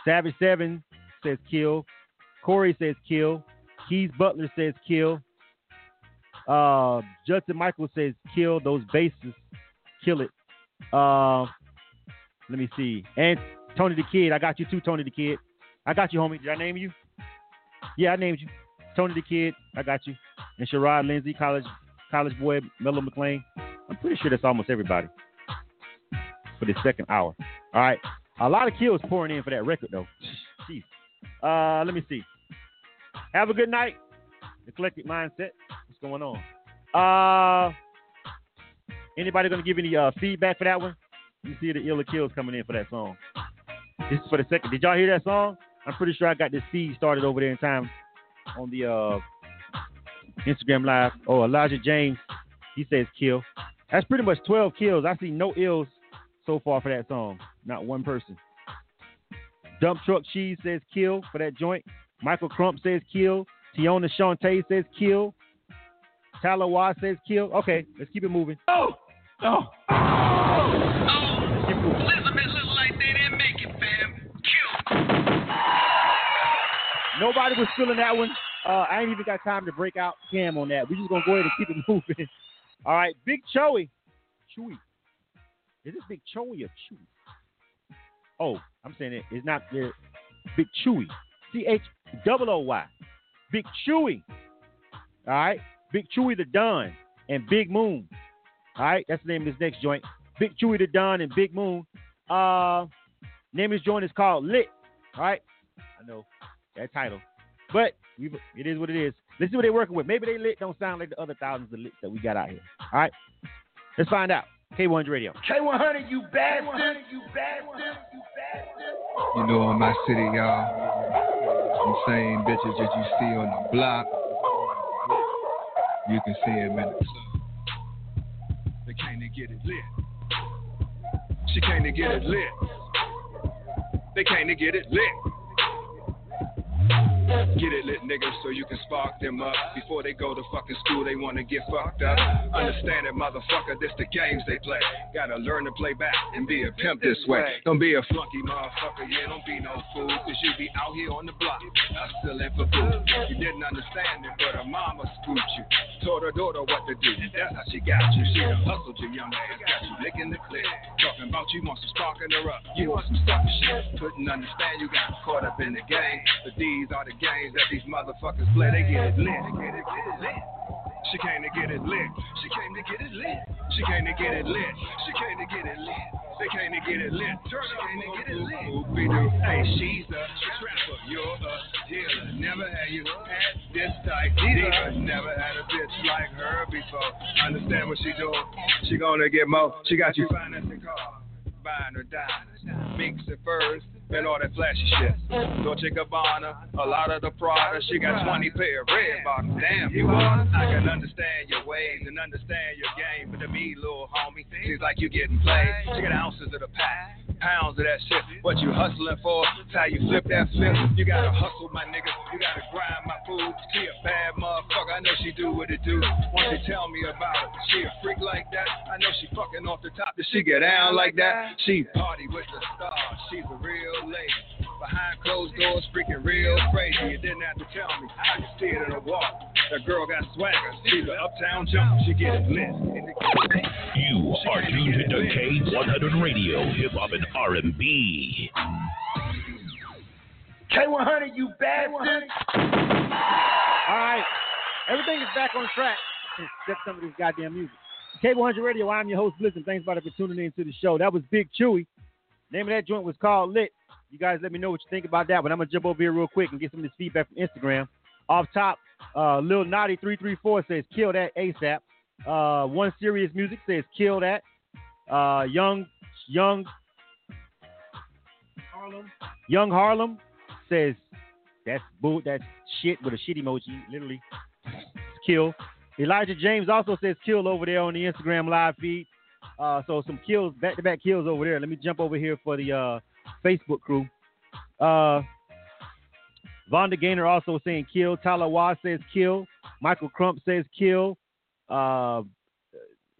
Savage Seven says kill. Corey says kill. Keys Butler says kill. Uh, Justin Michael says kill those bases. Kill it. Uh, let me see. And Tony the Kid. I got you too, Tony the Kid. I got you, homie. Did I name you? Yeah, I named you. Tony the Kid. I got you. And Sherrod Lindsay, college college boy, Mello McLean. I'm pretty sure that's almost everybody for the second hour. All right. A lot of kills pouring in for that record, though. Jeez. Uh, let me see. Have a good night. Eclectic mindset. What's going on? Uh, anybody gonna give any uh, feedback for that one? You see the Illa Kills coming in for that song. This is for the second. Did y'all hear that song? I'm pretty sure I got this feed started over there in time on the uh, Instagram live. Oh, Elijah James, he says kill. That's pretty much 12 kills. I see no ills so far for that song. Not one person. Dump Truck Cheese says kill for that joint. Michael Crump says kill. Tiona Shantae says kill. Talawa says kill. Okay, let's keep it moving. Oh, oh. Elizabeth look like they didn't make it, fam. Nobody was feeling that one. Uh, I ain't even got time to break out Cam on that. We're just gonna go ahead and keep it moving. All right, Big Choey. Chewy. Is this Big Choey or Chewy? Oh, I'm saying it. It's not the Big Chewy. C H O. Big Chewy. All right. Big Chewy the Don and Big Moon. All right. That's the name of this next joint. Big Chewy the Don and Big Moon. Uh, name of this joint is called Lit. All right. I know that title, but it is what it is. Let's see what they're working with. Maybe they lit don't sound like the other thousands of lits that we got out here. All right. Let's find out. K100 Radio. K100, you bastard. You bastard. You bastard. You know, in my city, y'all, some same bitches that you see on the block, you can see them in the club. They came to get it lit. She came to get it lit. They came to get it lit. Get it lit, niggas, so you can spark them up. Before they go to fucking school, they wanna get fucked up. Understand it, motherfucker, this the games they play. Gotta learn to play back and be a pimp this way. Don't be a flunky motherfucker, yeah, don't be no fool. Cause you be out here on the block, hustling for food. You didn't understand it, but her mama scooped you. Told her daughter what to do. That's how she got you. She done hustled you, young ass. Got you licking the clip. Talking about you want some sparking her up. You want some stuff shit. Couldn't understand you got caught up in the game. But these are the games that these motherfuckers play. They get it lit. She came to get it lit. She came to get it lit. She came to get it lit. She came to get it lit. They came to get it lit. Turn she came to get it lit. We do. Hey, she's a trapper. You're a dealer. Never had you had this type diva. Never had a bitch like her before. Understand what she doing? She gonna get more. She got you financing car. Buying her diamonds, minks and furs, and all that flashy shit. Dolce Gabbana, a lot of the Prada. She got 20 pair of red bottoms. Damn, you are. I can understand your ways and understand your game, but to me, little homie, seems like you're getting played. She got ounces of the pack, pounds of that shit. What you hustling for? It's how you flip that flip. You gotta hustle, my nigga. You gotta grind my food. She a bad motherfucker. I know she do what it do. Once you tell me about it, she a freak like that. I know she fucking off the top. Does she get down like that? She party with the stars. She's a real lady. Behind closed doors, freaking real crazy. You didn't have to tell me. I can see it in her walk. That girl got swagger. She's an uptown jump. She get lit. You are tuned to K100 Radio, Hip Hop and R&B. K100, you bastard. All right. Everything is back on track except some of this goddamn music. K100 Radio, I'm your host, Blizm. Thanks everybody for tuning in to the show. That was Big Chewy. Name of that joint was called Lit. You guys let me know what you think about that, but I'm going to jump over here real quick and get some of this feedback from Instagram. Off top, uh, Lil Naughty334 says, kill that ASAP. Uh, One Serious Music says, kill that. Uh, Young, Young, Harlem. Young Harlem says, that's bull, that's shit with a shit emoji, literally. Kill. Elijah James also says kill over there on the Instagram live feed. Uh, so some kills, back to back kills over there. Let me jump over here for the uh, Facebook crew. Uh, Vonda Gaynor also saying kill. Tyler Watt says kill. Michael Crump says kill. Uh,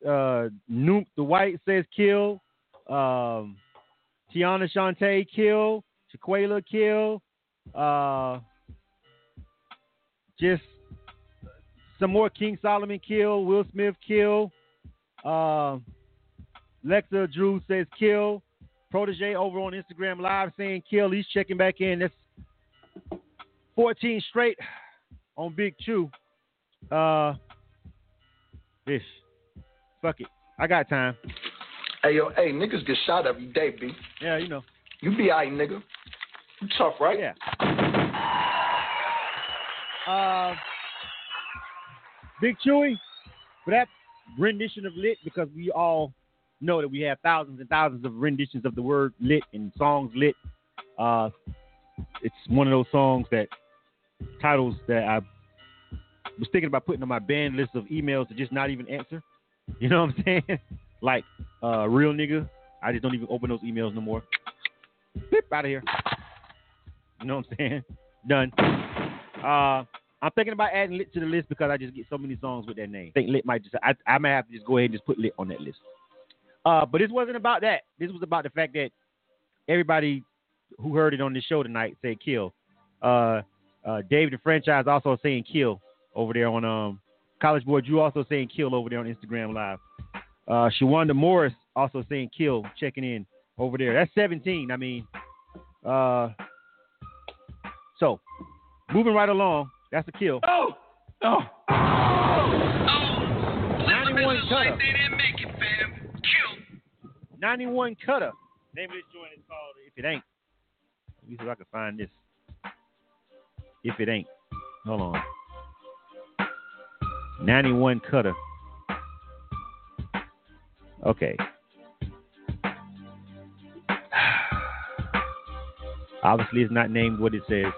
uh, Nuke the White says kill. Um, Tiana Shante kill. Chiquela kill. Uh, just some more King Solomon kill. Will Smith kill. Uh, Lexa Drew says kill. Protege over on Instagram Live saying kill. He's checking back in. That's 14 straight on Big Chew. Uh, ish. Fuck it. I got time. Hey yo, hey, niggas get shot every day, B. Yeah, you know. You be alright, nigga. You tough, right? Yeah. Uh, Big Chewy, for that rendition of lit, because we all know that we have thousands and thousands of renditions of the word lit and songs lit. Uh, it's one of those songs that titles that I was thinking about putting on my banned list of emails to just not even answer. You know what I'm saying? like uh, real nigga, I just don't even open those emails no more. Beep, out of here. You know what I'm saying? Done. Uh, I'm thinking about adding lit to the list because I just get so many songs with that name. I think lit might just I, I might have to just go ahead and just put lit on that list. Uh, but this wasn't about that. This was about the fact that everybody who heard it on this show tonight said kill. Uh, uh, David the franchise also saying kill over there on um College Board. You also saying kill over there on Instagram Live. Uh, Shawanda Morris also saying kill, checking in over there. That's 17. I mean, uh, so moving right along. That's a kill. Oh, oh, oh. 91 cutter. 91 cutter. Name of this joint is called If It Ain't. Let me see if I can find this. If It Ain't. Hold on. 91 cutter. Okay. Obviously, it's not named what it says.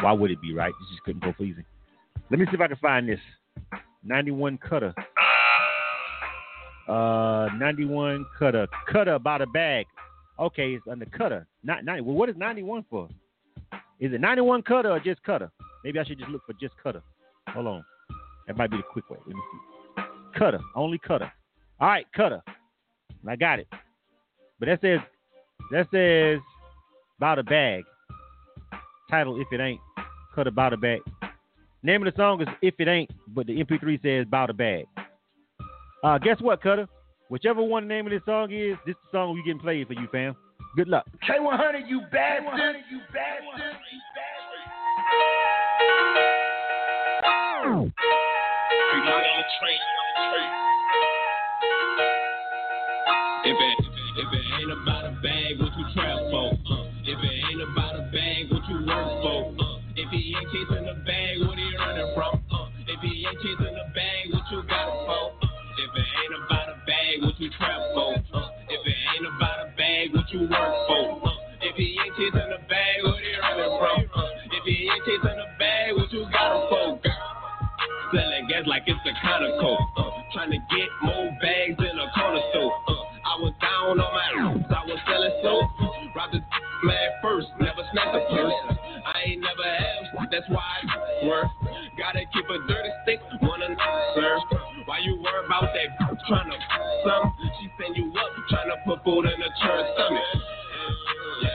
Why would it be, right? This just couldn't go pleasing. Let me see if I can find this. 91 cutter. Uh, 91 cutter. Cutter about a bag. Okay, it's under cutter. Not 90. Well, what is 91 for? Is it 91 cutter or just cutter? Maybe I should just look for just cutter. Hold on. That might be the quick way. Let me see. Cutter. Only cutter. All right, cutter. I got it. But that says that says about a bag. Title if it ain't cut about a bag. Name of the song is If It Ain't, but the MP3 says About a Bag. Uh, guess what, Cutter? Whichever one the name of this song is, this is the song we getting played for you, fam. Good luck. K100, you bastard. You bastard. If chasing the bag, what he running from? Uh, if he ain't chasing the bag, what you got it for? Uh, if it ain't about a bag, what you trap for? Uh, if it ain't about a bag, what you work for? Uh, if he ain't chasing the bag, what he running from? Uh, if he ain't chasing the bag, what you got it for? Selling gas like it's a coke. Uh, trying to get more bags in a corner store. Uh, I was down on my ass, I was selling soap. Robbed the man first, never snatched a purse. Ain't never have, that's why I work. Gotta keep a dirty stick, wanna. Why you worry about that trying to some? She send you up, trying to put food in the church stomach. Yeah,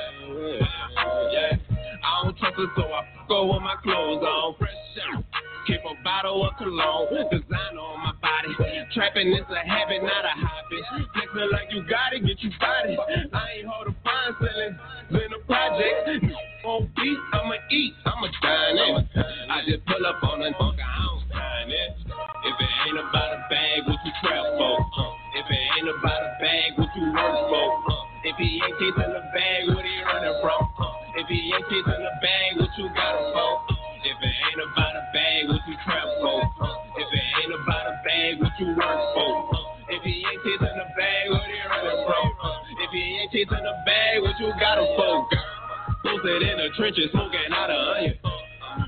yeah. I don't trust her, so I go with my clothes on. Fresh out. Keep a bottle of cologne, designer on my body. Trapping is a habit, not a hobby. Flexing like you got it, get you body. I ain't hard to find selling in a project. I'ma eat, I'ma dine in. I just pull up on a bunker, I don't sign it. If it ain't about a bag, what you trap for? Uh, if it ain't about a bag, what you work for? Uh, if he ain't chasing the bag, what he running from? Uh, if he ain't chasing the bag, what you got him for? If it ain't about a bag, what you trap for? Uh, if it ain't about a bag, what you work for? Uh, if he ain't chasing the bag, what he running from? Uh, if he ain't chasing the bag, what you got him for? Girl, posted in the trenches, smoking out a onion.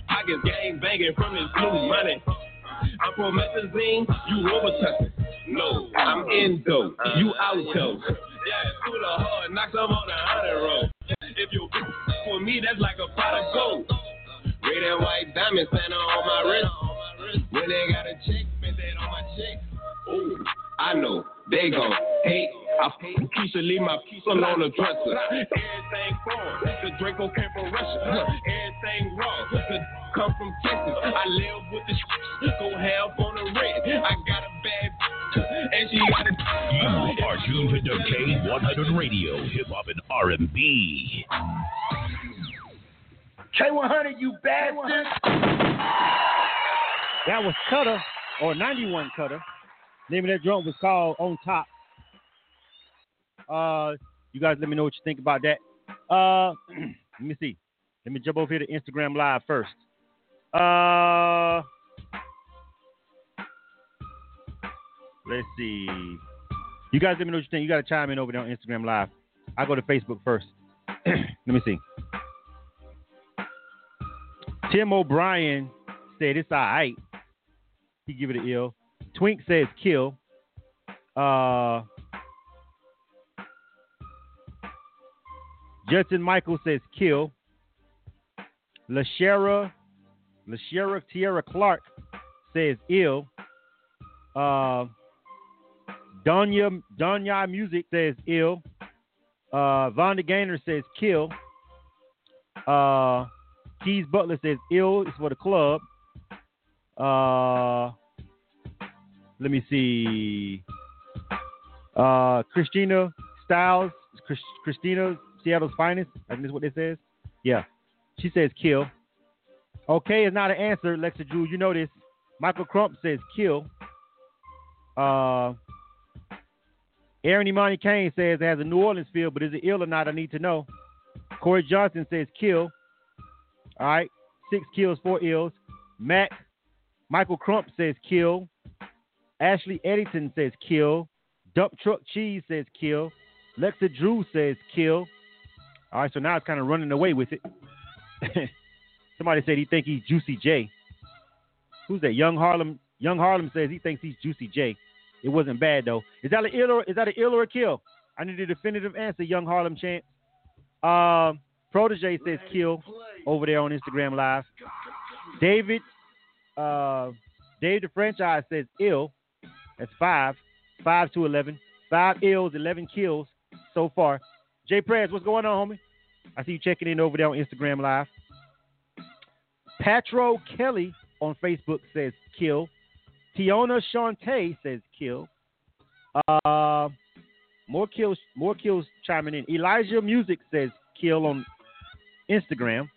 Pockets gang banging from his blue money. I'm promethazine, you Robitussin. No, I'm endo, you out though. Yeah, through the hard, knocks I'm on the honor roll. If you for me, that's like a pot of gold. Red and white diamond Santa on my wrist. When they got a check, spend that on my check. Ooh, I know they gon' hate. I Keisha leave my son on the dresser. Everything foreign, the Draco came from Russia. Everything raw, the come from Texas. I live with the sh- go half on the rent. I got a bad and she got a. You are tuned to K100 Radio, Hip Hop and R&B. K100, you bastard. That was Cutter or 91 Cutter. Name of that drum was called On Top. Uh, you guys let me know what you think about that. Uh, let me see. Let me jump over here to Instagram Live first. Uh, let's see. You guys let me know what you think. You got to chime in over there on Instagram Live. I go to Facebook first. let me see. Tim O'Brien said it's all right. He give it an ill. Twink says kill. Uh, Justin Michael says kill. Lashera, Lashera Tierra Clark says ill. Uh, Donya Donya Music says ill. Uh, Vonda Gaynor says kill. Uh, Keys Butler says ill is for the club. Uh, let me see. Uh, Christina Styles, Chris, Christina Seattle's finest. I think that's what it says. Yeah, she says kill. Okay is not an answer, Lexa Drew. You know this. Michael Crump says kill. Uh, Aaron Imani Kane says it has a New Orleans feel, but is it ill or not? I need to know. Corey Johnson says kill. All right, six kills, four ills. Matt Michael Crump says kill. Ashley Eddington says kill. Dump Truck Cheese says kill. Lexa Drew says kill. All right, so now it's kind of running away with it. Somebody said he think he's Juicy J. Who's that? Young Harlem. Young Harlem says he thinks he's Juicy J. It wasn't bad though. Is that an ill or is that an ill or a kill? I need a definitive answer. Young Harlem chant. Um, Protege says kill over there on Instagram Live. David, uh, Dave the franchise says ill. That's five, five to eleven. Five ills, eleven kills so far. Jay Prez, what's going on, homie? I see you checking in over there on Instagram Live. Patro Kelly on Facebook says kill. Tiona Shantae says kill. Uh, more kills, more kills chiming in. Elijah Music says kill on Instagram.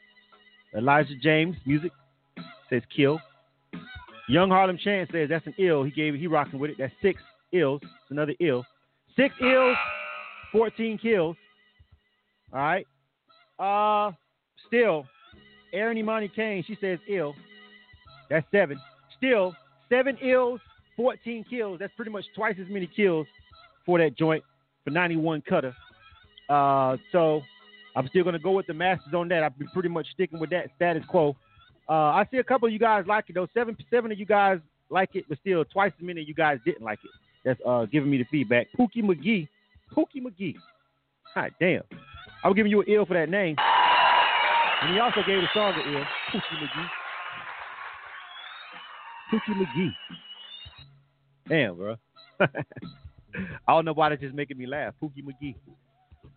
Elijah James, music says kill. Young Harlem Chance says that's an ill. He gave he rocking with it. That's six ills. It's another ill. Six ills, 14 kills. All right. Uh still, Aaron Imani Kane, she says ill. That's seven. Still, seven ills, 14 kills. That's pretty much twice as many kills for that joint for 91 cutter. Uh, so I'm still gonna go with the masters on that. I've been pretty much sticking with that status quo. Uh, I see a couple of you guys like it though. Seven seven of you guys like it, but still twice as many of you guys didn't like it. That's uh, giving me the feedback. Pookie McGee, Pookie McGee. God damn, I was giving you an ill for that name. And he also gave the song an ill. Pookie McGee. Pookie McGee. Damn, bro. I don't know why that's just making me laugh. Pookie McGee.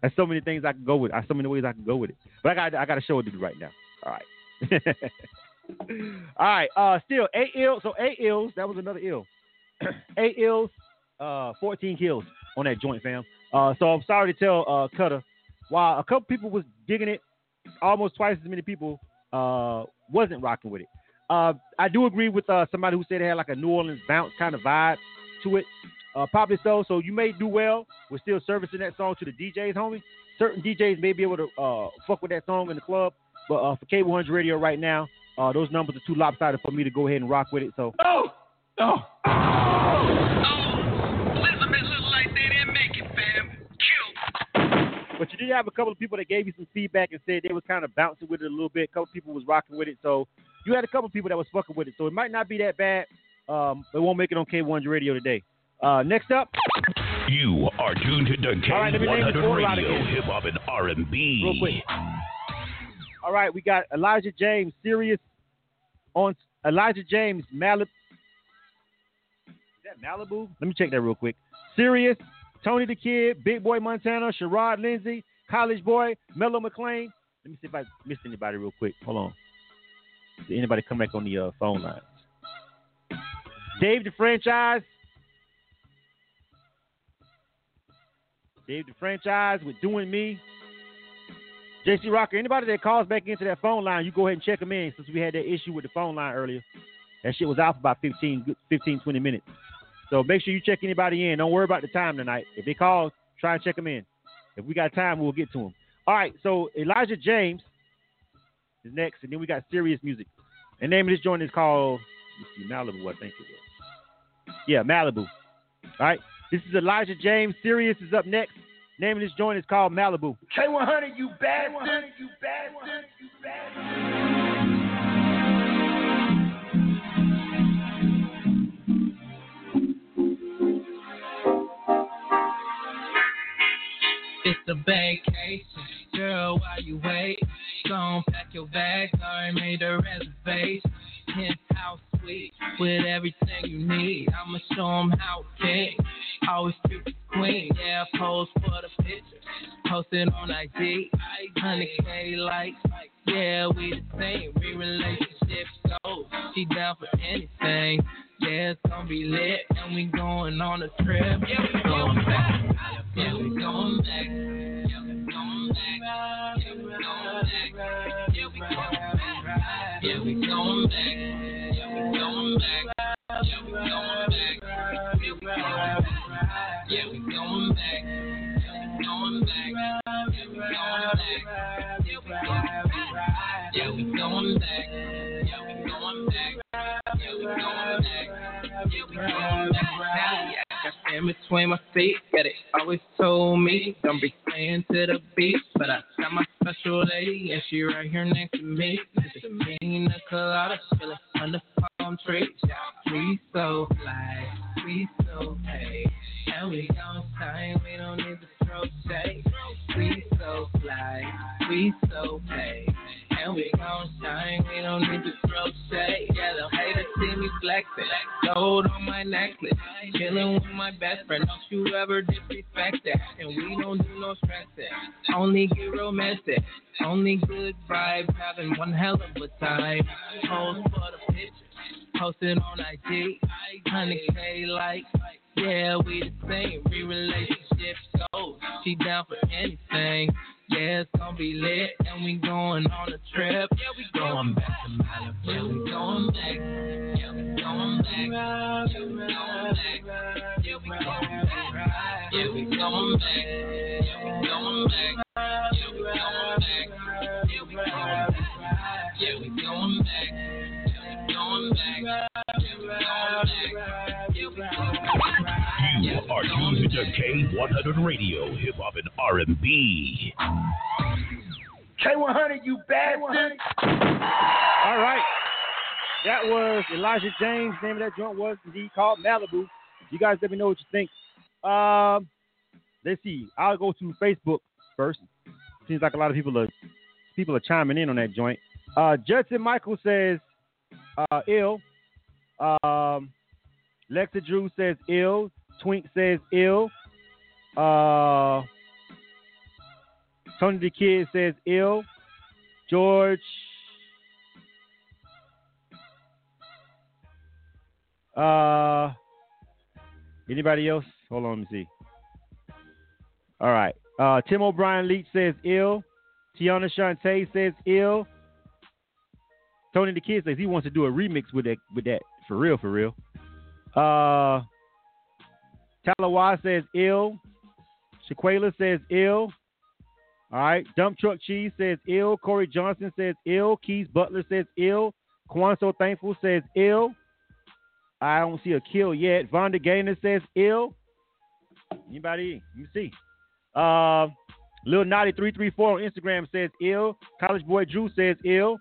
There's so many things I can go with. There's so many ways I can go with it. But I got I got a show it to do right now. All right. All right. Uh, still eight ills. So eight ills. That was another ill. eight ills. Uh, 14 kills on that joint, fam. Uh, so I'm sorry to tell uh Cutter. While a couple people was digging it, almost twice as many people uh wasn't rocking with it. Uh, I do agree with uh somebody who said it had like a New Orleans bounce kind of vibe to it. Uh, probably so. So you may do well with still servicing that song to the DJs, homie. Certain DJs may be able to uh, fuck with that song in the club, but uh, for K100 Radio right now, uh, those numbers are too lopsided for me to go ahead and rock with it. So. Oh, But you did have a couple of people that gave you some feedback and said they was kind of bouncing with it a little bit. A couple of people was rocking with it, so you had a couple of people that was fucking with it. So it might not be that bad. Um, it won't make it on K100 Radio today. Uh, next up, You are tuned to All right, let me name this K100 order Radio, hip hop and R&B. real quick. All right, we got Elijah James, Sirius on Elijah James, Malibu. Is that Malibu? Let me check that real quick. Sirius, Tony the Kid, Big Boy Montana, Sherrod Lindsay, College Boy, Mello McLean. Let me see if I missed anybody real quick. Hold on. Did anybody come back on the uh, phone lines? Dave the Franchise. Dave the Franchise with Doing Me. JC Rocker, anybody that calls back into that phone line, you go ahead and check them in since we had that issue with the phone line earlier. That shit was out for about 15, 15 20 minutes. So make sure you check anybody in. Don't worry about the time tonight. If they call, try and check them in. If we got time, we'll get to them. All right, so Elijah James is next, and then we got serious music. The name of this joint is called let's see, Malibu, I think it was. Yeah, Malibu. All right, this is Elijah James. Serious is up next. Name of this joint is called Malibu. K100, you bastard. You bastard. You bastard. It's a vacation. Girl, why you wait? Gon' pack your bags, I made a reservation. Penthouse suite with everything you need. I'ma show 'em how king. Always treat the queen. Yeah, pose for the picture. Post it on IG. 100k likes. Yeah, we the same. We relationship goals. She down for anything. Yeah, it's gonna be lit. And we going on a trip. Yeah, we going back. Yeah, we going back. Yeah, we going back. Yeah, we going back. Yeah, we going back. Yeah, we going back. Yeah, we going back. Yeah, we going back. Yeah, we going back. Yeah, we going back. Yeah, we going back. Going back. Yeah, we going back. Yeah, we going back. Yeah, we going back. Yeah, we going back. Yeah, we going back. In between my feet, got it always told me don't be staying to the beach, but I got my special lady and she right here next to me. It's a pina colada, chillin' under palm trees. Yeah, we so fly, we so hey, and we gon' shine. We don't need to throw shade. We so fly, we so hey, and we gon' shine. We don't need to throw shade. Yeah, the haters see me flexing, gold on my necklace, chillin' with my best friend. Don't you ever disrespect that, and we don't do no stressing. Only get romantic, only good vibes, having one hell of a time. Pose for the picture, posted on IG, 100k likes. Yeah, we the same, we relationship goals. She down for anything. Yeah, it's gonna be lit, and we going on a trip. Yeah, we going back to Malibu. Yeah, we going back. Yeah, we going back. Yeah, we going back. Yeah, we going back. Yeah, we going back. Yeah, we going back. Yeah, we going back. Yeah, we going back. Yeah, we going back. You are tuned to K100 Radio, Hip Hop and R&B. K100, you bastard. All right. That was Elijah James. Name of that joint was indeed called Malibu. You guys let me know what you think. Um, let's see. I'll go to Facebook first. Seems like a lot of people are people are chiming in on that joint. Uh, Judson Michael says uh, ill. Um, Lexa Drew says ill. Twink says ill. Uh, Tony the Kid says ill. George. Uh, anybody else? Hold on, let me see. All right. Uh, Tim O'Brien Leach says ill. Tiana Shantae says ill. Tony the Kid says he wants to do a remix with that with that for real, for real. Uh Talawa says ill. Shaquela says ill. All right. Dump Truck Cheese says ill. Corey Johnson says ill. Keys Butler says ill. Kwanso Thankful says ill. I don't see a kill yet. Vonda Gaynor says ill. Anybody? Let me see. Uh, Lil Naughty 334 on Instagram says ill. College Boy Drew says ill.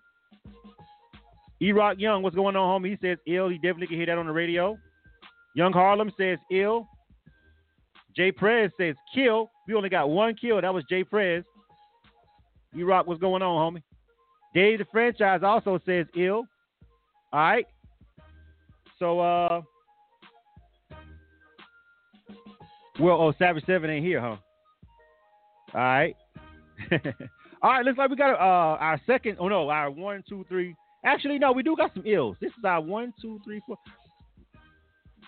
E Rock Young, what's going on, homie? He says ill. He definitely can hear that on the radio. Young Harlem says ill. Jay Prez says kill. We only got one kill. That was Jay Prez. E Rock, what's going on, homie? Dave the franchise also says ill. All right. So uh well oh Savage Seven ain't here, huh? All right. All right, looks like we got uh our second oh no, our one, two, three. Actually, no, we do got some ills. This is our one, two, three, four.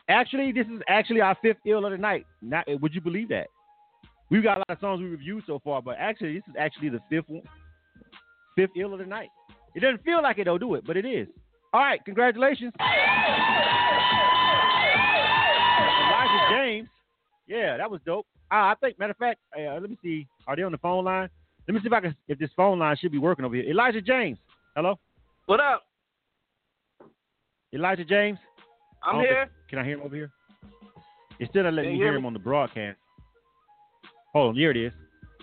Actually, this is actually our fifth ill of the night. Not would you believe that? We've got a lot of songs we reviewed so far, but actually, this is actually the fifth one, fifth ill of the night. It doesn't feel like it, though, do it? But it is. All right, congratulations, Elijah James. Yeah, that was dope. Uh, I think, matter of fact, uh, let me see. Are they on the phone line? Let me see if I can. If this phone line should be working over here. Elijah James. Hello. What up? Elijah James. I'm here. think- can I hear him over here? Instead of letting Can me you hear hear him on the broadcast. Hold on, here it is.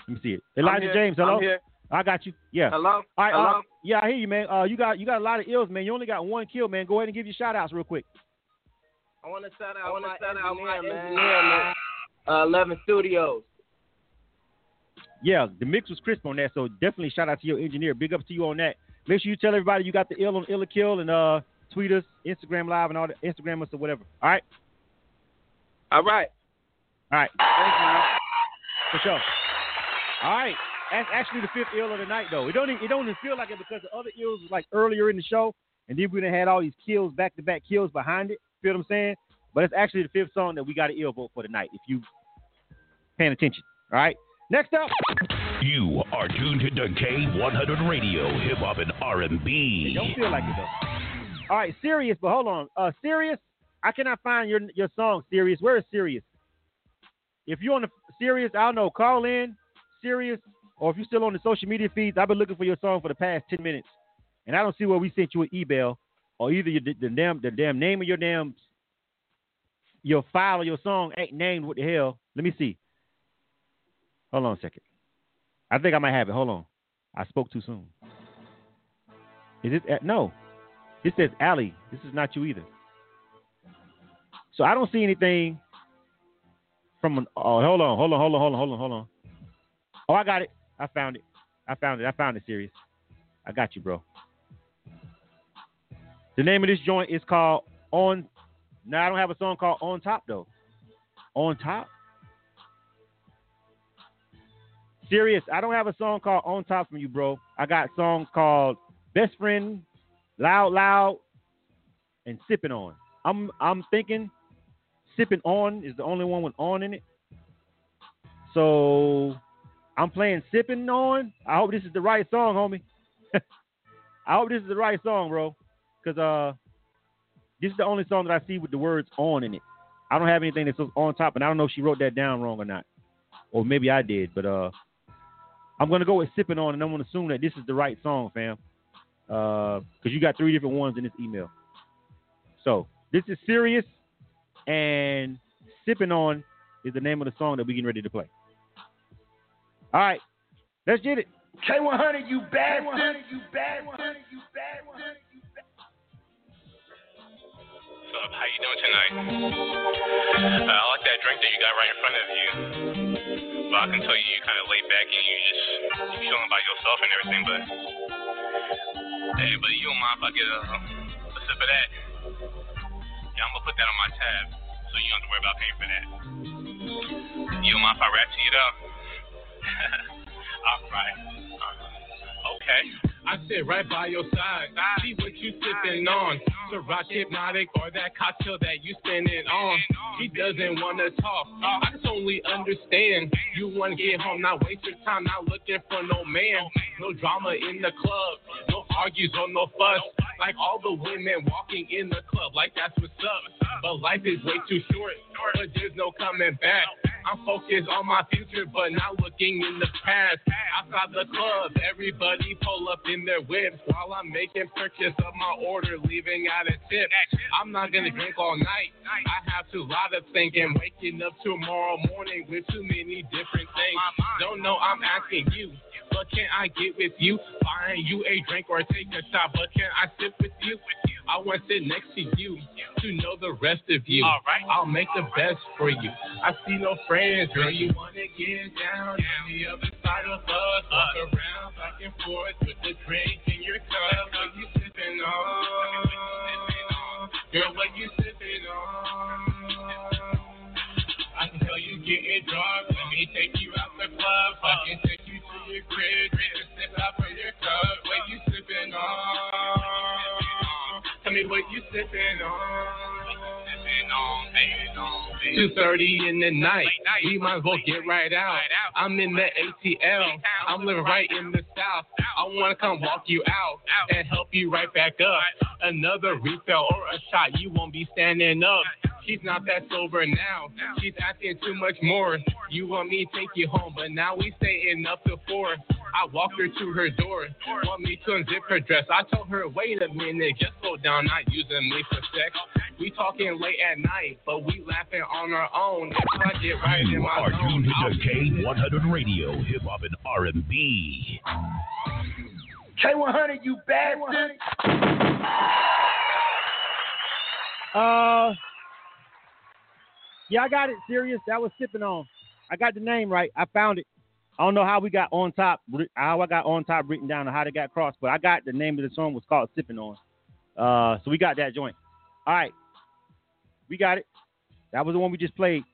Let me see it. Elijah. James, hello. I'm here. I got you. Yeah. Hello? All right. Hello? Uh, yeah, I hear you, man. Uh, you got you got a lot of ills, man. You only got one kill, man. Go ahead and give your shout outs real quick. I want to shout out I wanna my shout out my engineer, man. engineer, man. Uh, Eleven Studios. Yeah, the mix was crisp on that, so definitely shout out to your engineer. Big up to you on that. Make sure you tell everybody you got the ill on Illa Kill and uh tweet us, Instagram live and all the Instagram us or whatever. All right. All right. All right. Thanks, man. For sure. All right. That's actually the fifth ill of the night, though. It don't even, it don't even feel like it because the other ills was like earlier in the show, and then we done had all these kills back to back kills behind it. Feel what I'm saying? But it's actually the fifth song that we got to ill vote for tonight. If you paying attention. All right. Next up. You are tuned to K100 Radio, Hip Hop and R&B. don't feel like it though. All right, serious, but hold on. Uh, serious. I cannot find your your song. Serious. Where is serious? If you're on the serious, I don't know. Call in serious, or if you're still on the social media feeds, I've been looking for your song for the past ten minutes, and I don't see where we sent you an email or either your, the damn the damn name of your damn your file or your song ain't named. What the hell? Let me see. Hold on a second. I think I might have it. Hold on. I spoke too soon. Is it? uh, No. It says Allie. This is not you either. So I don't see anything from an. Oh, hold on, hold on, hold on, hold on, hold on, hold on. Oh, I got it. I found it. I found it. I found it. Serious. I got you, bro. The name of this joint is called On. Now I don't have a song called On Top though. On Top. Serious. I don't have a song called On Top from you, bro. I got songs called Best Friend, Loud Loud, and Sipping On. I'm I'm thinking Sipping On is the only one with on in it. So I'm playing Sipping On. I hope this is the right song, homie. I hope this is the right song, bro. Because uh, this is the only song that I see with the words on in it. I don't have anything that says on top, and I don't know if she wrote that down wrong or not. Or maybe I did, but uh, I'm gonna go with sipping on, and I'm gonna assume that this is the right song, fam. Uh, because you got three different ones in this email. So this is serious, and sipping on is the name of the song that we getting ready to play. All right, let's get it. K100, you bad one. You bad one. You bad one. What's up? How you doing tonight? Uh, I like that drink that you got right in front of you. But I can tell you, you kind of laid back and you just you chilling by yourself and everything. But hey, but you don't mind if I get a, uh, a sip of that? Yeah, I'm gonna put that on my tab, so you don't have to worry about paying for that. You don't mind if I rap to you though? All right. Okay. I sit right by your side. See what you sipping on. Ciroc Hpnotiq or that cocktail that you spinning on. He doesn't want to talk. I totally understand. You want to get home, not waste your time, not looking for no man. No drama in the club. No argues or no fuss. Like all the women walking in the club, like that's what's up. But life is way too short, but there's no coming back. I'm focused on my future, but not looking in the past. Outside the club, everybody pull up in their whips while I'm making purchase of my order, leaving out a tip. I'm not gonna drink all night. I have too lot of thinking, waking up tomorrow morning with too many different things. Don't know I'm asking you. But can I get with you? Buying you a drink or take a shot, but can I sip with you? I want to sit next to you to know the rest of you. All right. I'll make the best for you. I see no friends, girl. You wanna get down on the other side of us? Walk around back and forth with the drink in your cup. What you sipping on? Girl, what you sipping on? I can tell you getting drunk. Let me take you out the club. I can take you to your crib. Drink a sip out from your cup. What you sipping on? Tell me what you sipping on. Two thirty in the night, we might as well get right out. I'm in the ATL, I'm living right in the south. I wanna come walk you out and help you right back up. Another refill or a shot, you won't be standing up. She's not that sober now. She's asking too much more. You want me to take you home, but now we staying up to four. I walked her to her door. Want me to unzip her dress. I told her, wait a minute, just slow down, not using me for sex. We talking late at night, but we laughing on our own. If I get right in You my are zone, tuned I'll to K100 Radio, Hip Hop and R&B. K100, you bad one. Uh, yeah, I got it. Serious. That was sipping on. I got the name right. I found it. I don't know how we got on top, how I got on top written down, or how they got crossed, but I got the name of the song was called "Sipping On." Uh, so we got that joint. All right, we got it. That was the one we just played.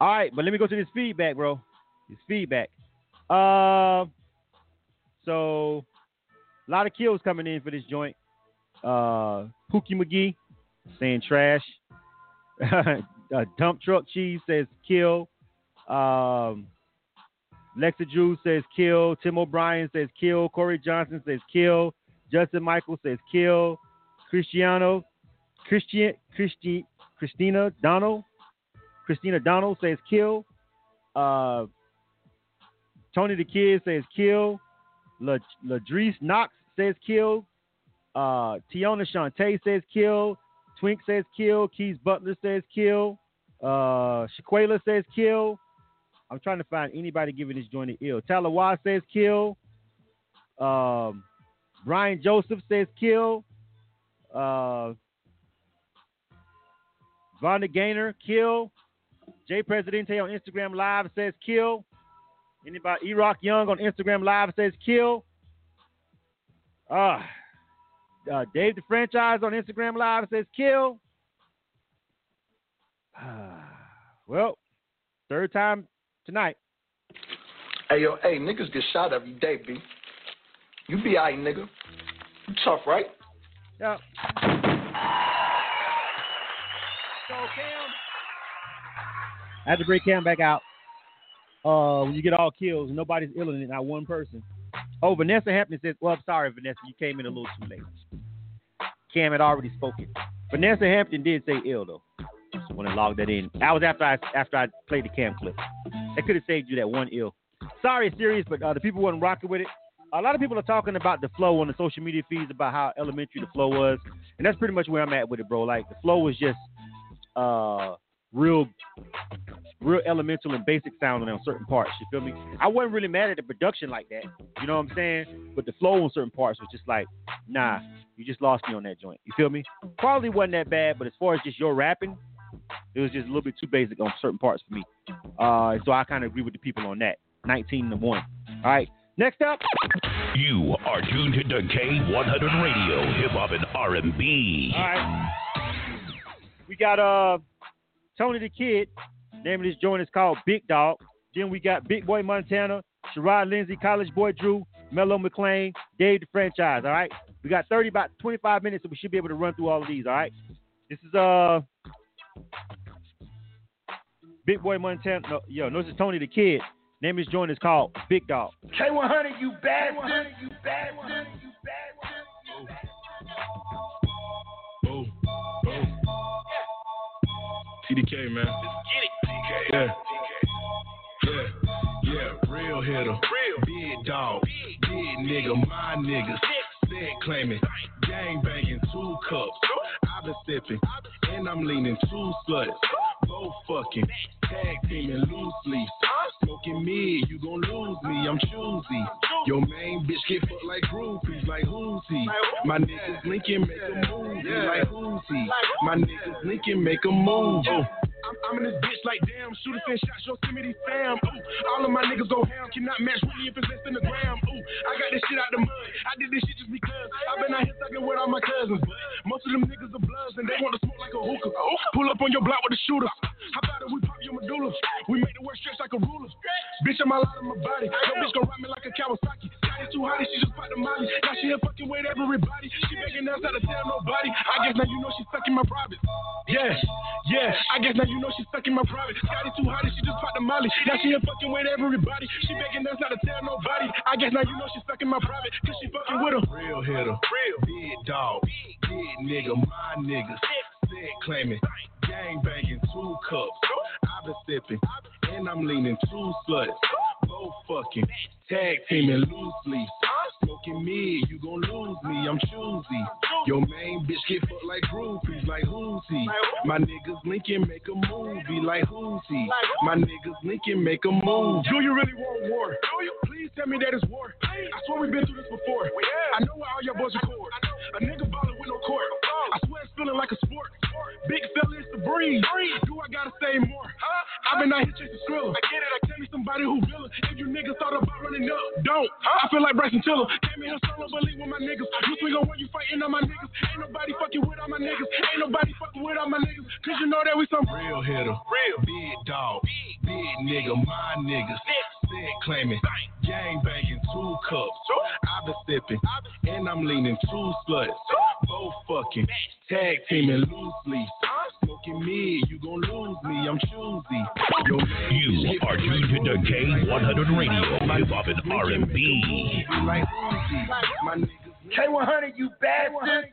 All right, but let me go to this feedback, bro. This feedback. Uh, so a lot of kills coming in for this joint. Uh, Pookie McGee saying trash. uh, dump truck cheese says kill. Um, Lexa Drew says kill. Tim O'Brien says kill. Corey Johnson says kill. Justin Michael says kill. Cristiano, Christian, Christi, Christina Donald, Christina Donald says kill. Uh, Tony the Kid says kill. La, Ladrice Knox says kill. Uh, Tiona Shantae says kill. Twink says kill. Keys Butler says kill. Uh, Shaquela says kill. I'm trying to find anybody giving this joint an ill. Talawa says kill. Um, Brian Joseph says kill. Uh, Vonda Gaynor, kill. Jay Presidente on Instagram Live says kill. Anybody? E-Rock Young on Instagram Live says kill. Uh, uh, Dave the Franchise on Instagram Live says kill. well, third time tonight. Hey yo, hey, niggas get shot every day, B. You be alright, nigga. You tough, right? Yep. So Cam, I had to bring Cam back out. uh, when you get all kills, nobody's ill in it, not one person. Oh, Vanessa Hampton says, well, I'm sorry, Vanessa, you came in a little too late. Cam had already spoken. Vanessa Hampton did say ill though. Just want to log that in. That was after I after I played the Cam clip. That could have saved you that one ill. Sorry, it's serious, but uh, the people wasn't rocking with it. A lot of people are talking about the flow on the social media feeds about how elementary the flow was, and that's pretty much where I'm at with it, bro. Like the flow was just uh real real elemental and basic sounding on certain parts. You feel me? I wasn't really mad at the production like that. You know what I'm saying? But the flow on certain parts was just like, nah, you just lost me on that joint. You feel me? Quality wasn't that bad, but as far as just your rapping, it was just a little bit too basic on certain parts for me. Uh, so I kind of agree with the people on that. 19 to 1. All right. Next up. You are tuned to K100 Radio, hip hop and R&B. All right. We got uh Tony the Kid. Name of this joint is called Big Dog. Then we got Big Boy Montana, Sherrod Lindsey, College Boy Drew, Mello McClain, Dave the Franchise. All right. We got 30, about 25 minutes, so we should be able to run through all of these. All right. This is uh Big Boy Montana. No, yo, no, this is Tony the Kid. Name of this joint is called Big Dog. K100, you bad bastard. You bastard. You Boom. Boom. TDK, man. TDK. Yeah. Yeah. Yeah. Real hitter. Real. Big dog. Big nigga. My niggas. Said claiming. Gang banging. Two cups. I've been sipping. And I'm leaning two sluts. Both fucking. Tag teaming loosely. Smoking me, you gon' lose me, I'm choosy. Your main bitch get fucked like groupies, like who's he? My niggas Lincoln make a move, like who's he? My niggas Lincoln make a move. I'm, in this bitch like damn, shooters and shots, Yosemite Sam. Ooh, all of my niggas go ham, cannot match with me if it's less than a gram. Ooh, I got this shit out the mud. I did this shit just because I've been out here sucking with all my cousins. Most of them niggas are bloods and they want to smoke like a hookah. Pull up on your block with a shooter. How about it? We pop your medulla. We make the work stretch like a ruler. Bitch, I'm all out of my body. Yo, bitch gon' ride me like a Kawasaki. Got it too hot, she just popped the molly. Now she here fucking with everybody. She making us out to tell nobody. I guess now you know she's stuck in my private. Yes, yes. I guess now you know she stuck in my private. Got it too hot, and she just popped the molly. Now she here fucking with everybody. She begging us not to tell nobody. I guess now you know she stuck in my private. Cause she fucking with her. Real hitter. Real. Big dog. Big nigga. My niggas. Said claiming. Gang banging. Two cups. I've been sipping. And I'm leaning two sluts. Both fucking. Tag teaming loosely. Smoking me, you gon' lose me, I'm choosy. Your main bitch get fucked like groupies, like who's he? My niggas Lincoln make a movie, like who's he? My niggas Lincoln make a move. Do you really want war? Do you? Please tell me that it's war. I swear we've been through this before. I know why all your boys record. A nigga ballin' with no court. Feeling like a sport. Big fella, it's the breeze. Do I gotta say more? Huh? I've been out here chasing thriller. I get it. I tell me somebody who real. If you niggas thought about running up, don't. I feel like Bryson Tiller. Came in here solo, believe with my niggas. You swing on when you fighting on my niggas. Ain't nobody fucking with all my niggas. Ain't nobody fucking with all my niggas. Cause you know that we some real hitter. Real. Big dog. Big nigga. My niggas. Said claiming. Gang banging two cups. I've been sipping. And I'm leaning two sluts. Both fucking. Tag teaming loosely. Smoking mid, you gon' lose me, I'm choosy. Yo, You are tuned to K100 Radio, hip hop and R&B. K100, you bastard.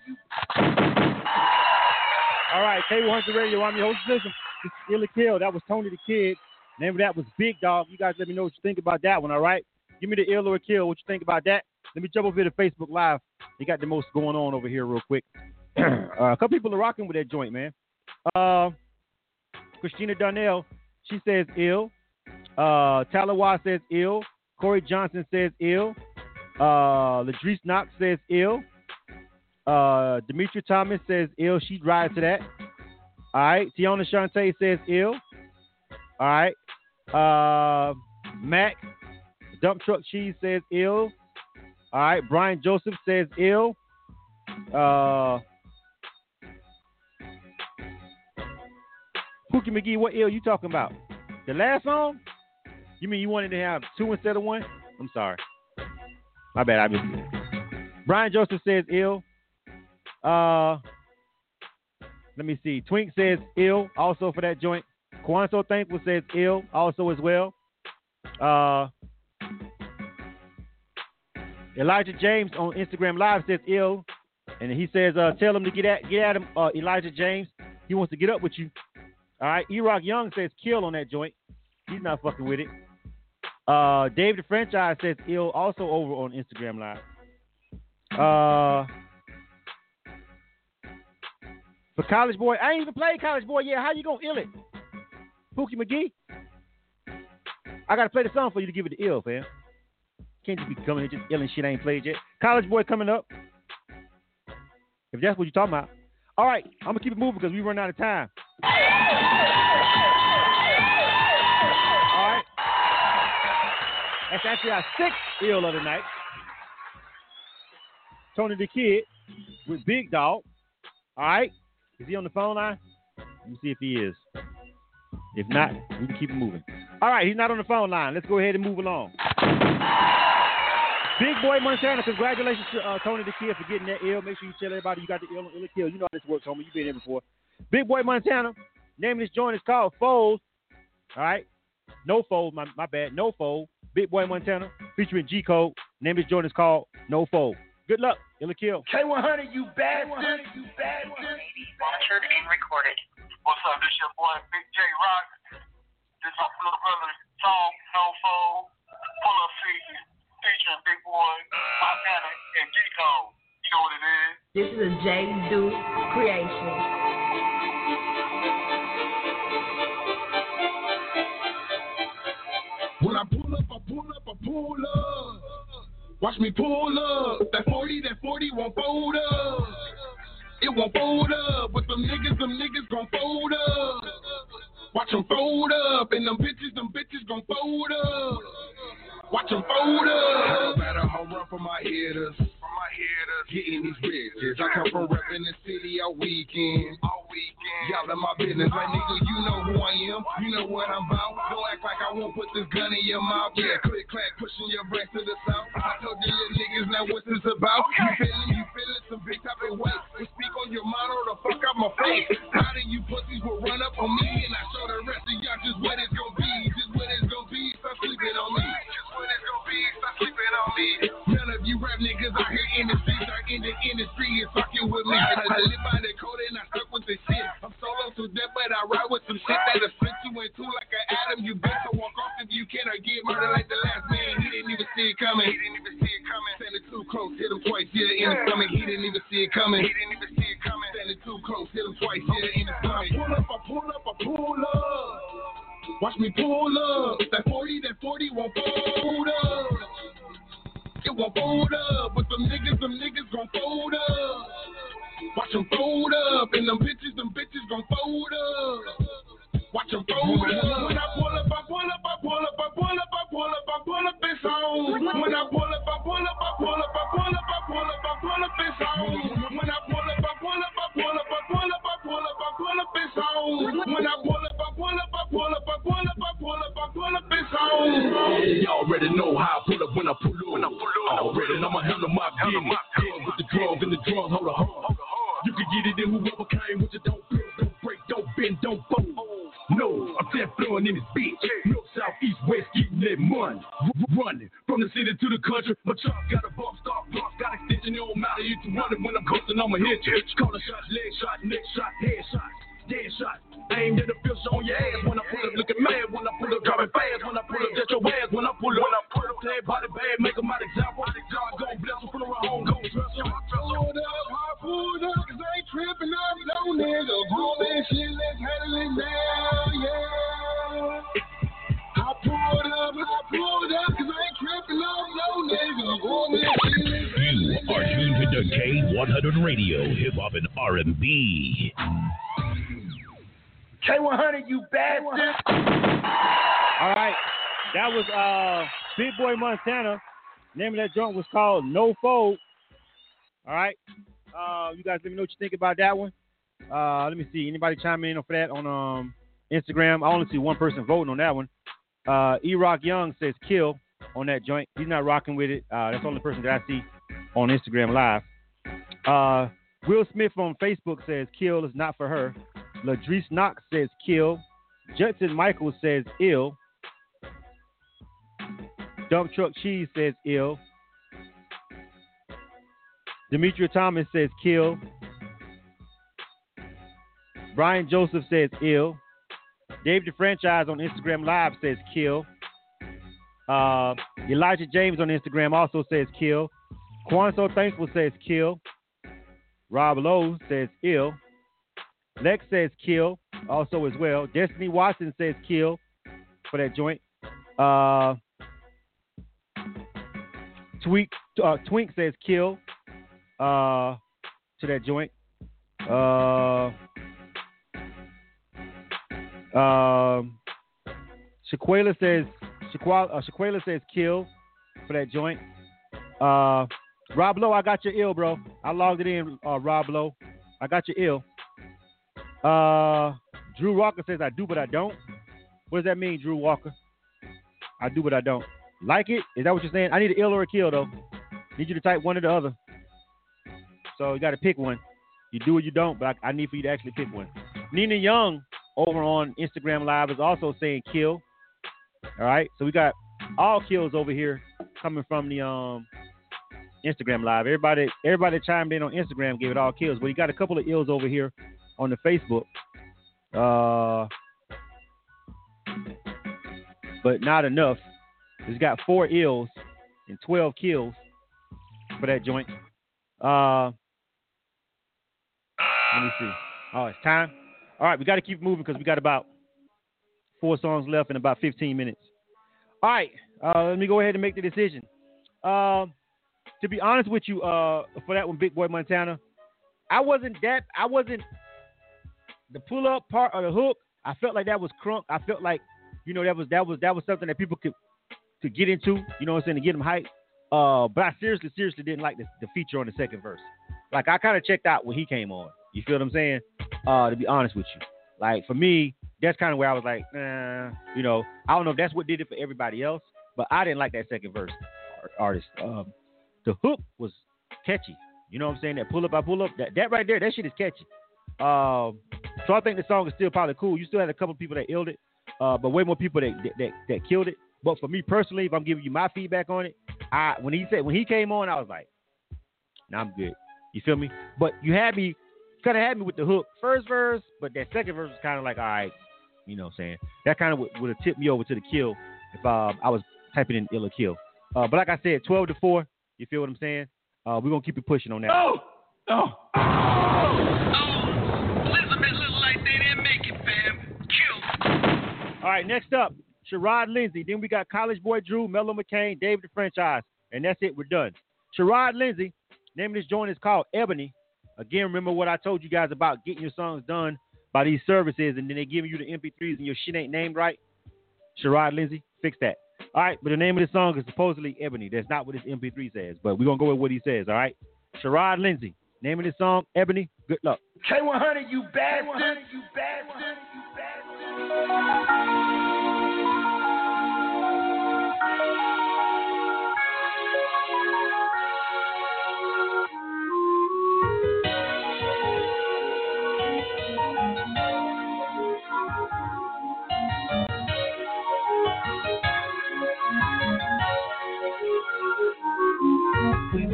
All right, K100 Radio. I'm your host, Blizm. This is Ill or Kill. That was Tony the Kid. Name of that was Big Dog. You guys let me know what you think about that one, all right? Give me the ill or kill. What you think about that? Let me jump over here to Facebook Live. They got the most going on over here real quick. uh, a couple people are rocking with that joint, man. Uh, Christina Darnell, she says ill. Uh, Talawa says ill. Corey Johnson says ill. Uh, Ladrice Knox says ill. Uh, Demetri Thomas says ill. She'd ride to that. All right. Tiona Shante says ill. All right. Uh, Mac Dump Truck Cheese says ill. All right. Brian Joseph says ill. Uh, Pookie McGee, what ill you talking about? The last song? You mean you wanted to have two instead of one? I'm sorry. My bad. I missed it. Brian Joseph says ill. Uh, let me see. Twink says ill also for that joint. Quan So Thankful says ill also as well. Uh, Elijah James on Instagram Live says ill, and he says, uh, "Tell him to get at get at him." Uh, Elijah James, he wants to get up with you. All right. E-Rock Young says kill on that joint. He's not fucking with it. Uh, Dave the franchise says ill also over on Instagram Live. Uh, for College Boy, I ain't even played College Boy yet. How you gonna ill it? Pookie McGee. I gotta play the song for you to give it the ill, fam. Can't just be coming here just illing shit I ain't played yet. College Boy coming up. If that's what you're talking about. All right, I'm gonna keep it moving because we run out of time. All right. That's actually our sixth ill of the night. Tony the Kid with Big Dog. All right. Is he on the phone line? Let me see if he is. If not, we can keep it moving. All right, he's not on the phone line. Let's go ahead and move along. Big Boy Montana, congratulations to uh, Tony the Kid for getting that ill. Make sure you tell everybody you got the ill, ill kill. You know how this works, homie. You've been here before. Big Boy Montana, name of this joint is called Fold. All right. No Fold, my, my bad. No Fold. Big Boy Montana featuring G Code. Name of this joint is called No Fold. Good luck. Ill or Kill. K100, you bastard. You bastard. Monitored and recorded. What's up? This your boy Big J Rock. This my little brother song, No Fold, Pull Up Feature, featuring Big Boy, Montana, and G Code. You know what it is? This is a J Duke creation. Pull up. Watch me pull up. That 40, that 40 won't fold up. It won't fold up. But them niggas, them niggas gon' fold up. Watch them fold up. And them bitches, them bitches gon' fold up. Watch them fold up. Better home run for my hitters. My hitters. Getting these bitches. I come from repping the city all weekend. All weekend. Y'all in my business. Like nigga, you know who I am. You know what I'm about. Don't act like I won't put this gun in your mouth. Yeah, click clack, pushing your breast to the south. I told you little niggas now what's this about. You feeling, you feeling some big type of way. We speak on your mind or the fuck out my face. How do you pussies will run up on me and I show the rest of y'all just what it's gonna be. Just what it's gonna be. Stop sleeping on me. What it's gonna be. Stop sleeping on me. None of you rap niggas out here in the streets are in the industry and fucking with me. I live by the code and I stuck with the shit. I'm solo to death, but I ride with some shit that'll split you in two like an atom. You better walk off if you can or get murdered like the last man. He didn't even see it coming. He didn't even see it coming. Standing too close, hit him twice, hit it in the stomach. He didn't even see it coming. He didn't even see it coming. Standing too close, hit him twice, hit it in the stomach. I pull up, I pull up, I pull up. Watch me pull up. That 40, that 40 won't fold up. It won't fold up, but them niggas, them niggas gon' fold up. Watch them fold up, and them bitches, them bitches gon' fold up. Watch them fold up. When I pull up, I pull up, I pull up, I pull up, I pull up, I pull up, it's on. When I pull up, I pull up, I pull up, I pull up, I pull up, I pull up, it's on. When I pull up, I pull up, I pull up, I pull up, I pull up, I pull up, it's on. When I pull up, I pull up, I pull up, I pull up, I pull up, I pull up, it's on. Y'all already know how I pull up when I pull up. When I pull up, already know I'ma handle my business. With the drums and the drums, hold a hold. You can get it in whoever came with you. Don't build, don't break, don't bend, don't fold. No, I'm dead blowing in this bitch. North, south, east, west, getting that money. Running from the city to the country. My truck got a bump, start bump, got extension. It don't matter, you can run it when I'm coasting, I'ma hit you. Calling shots, leg shot, neck shot, head shot. Dead shot, aimed at the fish on your ass when I pull up, looking mad when I pull up, driving fast when I pull up, get your ass K100 Radio, Hip Hop and R&B. K100, you bastard. All right. That was uh Big Boy Montana. Name of that joint was called No Fold. All right. Uh, you guys let me know what you think about that one. Uh, let me see. Anybody chime in for that on um Instagram? I only see one person voting on that one. Uh, E Rock Young says kill on that joint. He's not rocking with it. Uh, that's the only person that I see on Instagram Live. Uh, Will Smith on Facebook says kill is not for her. Ladrice Knox says kill. Judson Michael says ill. Dump Truck Cheese says ill. Demetria Thomas says kill. Brian Joseph says ill. Dave the Franchise on Instagram Live says kill. Uh, Elijah James on Instagram also says kill. Quan So Thankful says kill. Rob Lowe says ill. Lex says kill also as well. Destiny Watson says kill for that joint. Uh, Tweak, uh, Twink says kill uh, to that joint. Uh, um, Shaquela says Shaquala, uh, Shaquela says kill for that joint. Uh, Rob Lowe, I got your ill, bro. I logged it in, uh, Rob Lowe. I got your ill. Uh, Drew Walker says I do, but I don't. What does that mean, Drew Walker? I do, but I don't. Like it? Is that what you're saying? I need an ill or a kill, though. Need you to type one or the other. So you got to pick one. You do or you don't, but I, I need for you to actually pick one. Nina Young over on Instagram Live is also saying kill. All right, so we got all kills over here coming from the um Instagram Live. Everybody, everybody chimed in on Instagram gave it all kills, but you got a couple of ills over here on the Facebook. Uh, but not enough. It's got four ills and twelve kills for that joint. Uh, let me see. Oh, it's time. All right, we got to keep moving because we got about four songs left in about 15 minutes. All right, uh, let me go ahead and make the decision. Uh, to be honest with you, uh, for that one, Big Boy Montana, I wasn't that. I wasn't the pull up part of the hook. I felt like that was crunk. I felt like, you know, that was that was that was something that people could to get into. You know what I'm saying to get them hype. Uh, but I seriously, seriously didn't like the, the feature on the second verse. Like I kind of checked out when he came on. You feel what I'm saying? Uh, to be honest with you, like for me, that's kind of where I was like, nah, you know, I don't know if that's what did it for everybody else, but I didn't like that second verse artist. Um, the hook was catchy. You know what I'm saying? That pull up, I pull up, that, that right there, that shit is catchy. Um, so I think the song is still probably cool. You still had a couple people that illed it, uh, but way more people that, that, that that killed it. But for me personally, if I'm giving you my feedback on it, I when he said when he came on, I was like, nah, I'm good. You feel me? But you had me kind of had me with the hook first verse, but that second verse was kind of like, all right, you know what I'm saying? That kind of would, have tipped me over to the kill if uh, I was typing in ill or kill. Uh, but like I said, 12 to 4, you feel what I'm saying? Uh, we're going to keep it pushing on that. Oh! Oh! All right, next up, Sherrod Lindsay. Then we got College Boy Drew, Mellow McCain, David the Franchise. And that's it. We're done. Sherrod Lindsay. name of this joint is called Ebony. Again, remember what I told you guys about getting your songs done by these services and then they giving you the MP3s and your shit ain't named right? Sherrod Lindsay, fix that. All right, but the name of the song is supposedly Ebony. That's not what his MP3 says, but we're going to go with what he says, all right? Sherrod Lindsay. name of the song, Ebony. Good luck. K100, you bastard! You bastard! You bastard!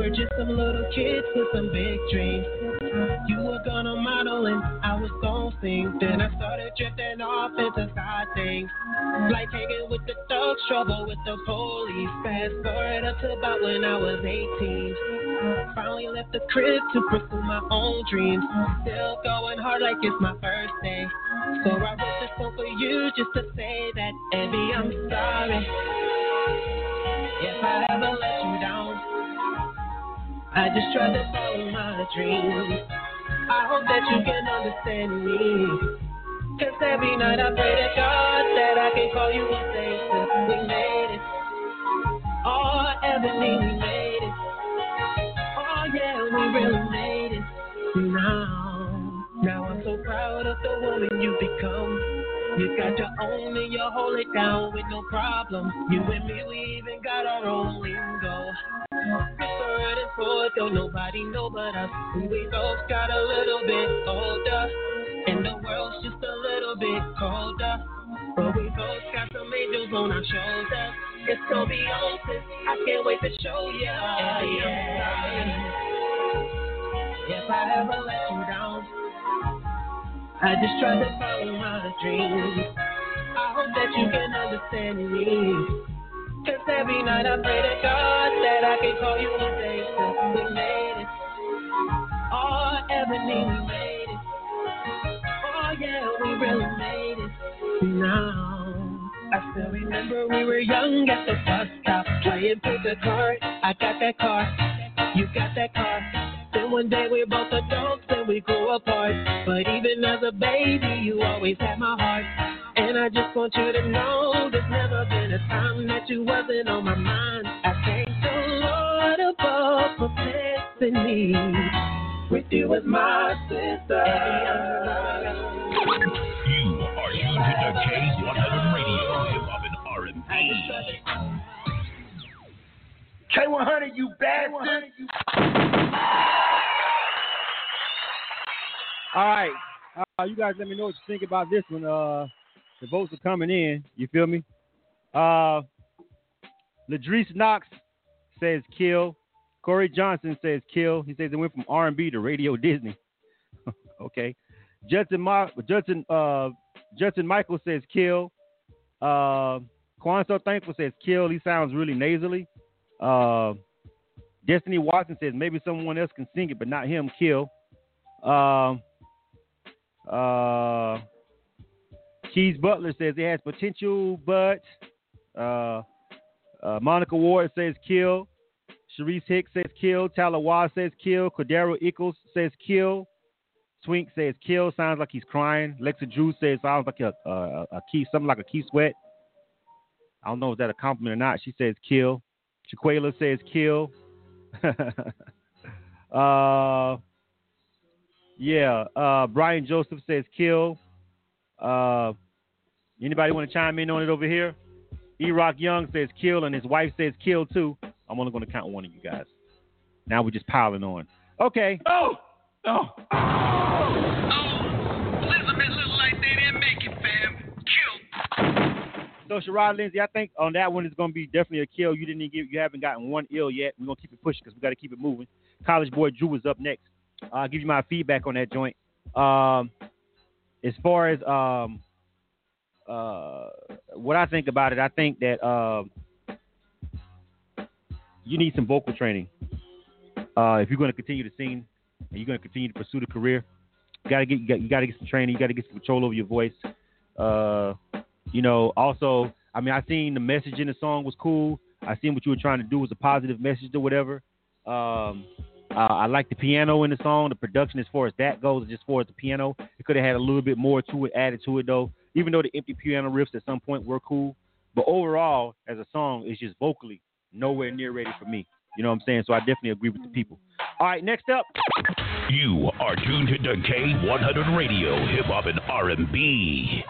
Were just some little kids with some big dreams. You were gonna model and I was gonna sing. Then I started drifting off into side things. Like hanging with the thugs, trouble with the police. Fast forward up to about when I was 18. Finally left the crib to pursue my own dreams. Still going hard like it's my first day. So I wrote this song for you just to say that, Abby, I'm sorry. If I I just try to follow my dreams. I hope that you can understand me. Cause every night I pray to God that I can call you and say we made it. Oh, Ebony, we made it. Oh, yeah, we really made it. Now, now I'm so proud of the woman you've become. You got your own and you hold it down with no problem. You and me, we even got our own lingo. Whispered and forth, don't nobody know but us. We both got a little bit older, and the world's just a little bit colder. But we both got some angels on our shoulders. It's gonna be scoliosis. I can't wait to show you. If I ever let you down, I just tried to follow my dreams. I hope that you can understand me. Cause every night I pray to God that I can call you and say we made it. Oh, Ebony, we made it. Oh, yeah, we really made it. Now, I still remember we were young at the bus stop playing pick a card. I got that car, you got that car. Then one day we're both adults and we grew apart. But even as a baby, you always had my heart. And I just want you to know there's never been a time that you wasn't on my mind. I thank the Lord above for blessing me with you as my sister. You are tuned to K100 Radio, Hip Hop and R&B. K100, you bastard. All right. Uh, you guys let me know what you think about this one. Uh, the votes are coming in. You feel me? Uh, Ladrice Knox says kill. Corey Johnson says kill. He says it went from R&B to Radio Disney. okay. Judson, Ma- Judson, uh, Michael says kill. Uh, Quan So Thankful says kill. He sounds really nasally. Uh, Destiny Watson says maybe someone else can sing it, but not him. Kill. Um, uh, Keys Butler says it has potential, but uh, uh, Monica Ward says kill. Sharice Hicks says kill. Tyler Waz says kill. Cordero Eccles says kill. Swink says kill. Sounds like he's crying. Lexa Drew says sounds like a, a, a key, something like a Keith Sweat. I don't know if that's a compliment or not. She says kill. Shaquela says kill. uh, yeah. Uh, Brian Joseph says kill. Uh, anybody want to chime in on it over here? E Rock Young says kill, and his wife says kill too. I'm only going to count one of you guys. Now we're just piling on. Okay. Oh, oh. Elizabeth look like they didn't make it, fam. Kill. So Sherrod Lindsay, I think on that one is going to be definitely a kill. You didn't give, you haven't gotten one ill yet. We're going to keep it pushing because we got to keep it moving. College Boy Drew is up next. I'll give you my feedback on that joint. Um, as far as um, uh, what I think about it, I think that um, you need some vocal training. Uh, if you're going to continue to sing and you're going to continue to pursue the career, you got to get you got, you got to get some training. You got to get some control over your voice. Uh, you know, also, I mean, I seen the message in the song was cool. I seen what you were trying to do was a positive message or whatever. Um, uh, I like the piano in the song. The production, as far as that goes, just as far as the piano, it could have had a little bit more to it, added to it though. Even though the empty piano riffs at some point were cool, but overall, as a song, it's just vocally nowhere near ready for me. You know what I'm saying? So I definitely agree with the people. All right, next up. You are tuned to K100 Radio, Hip Hop and R&B.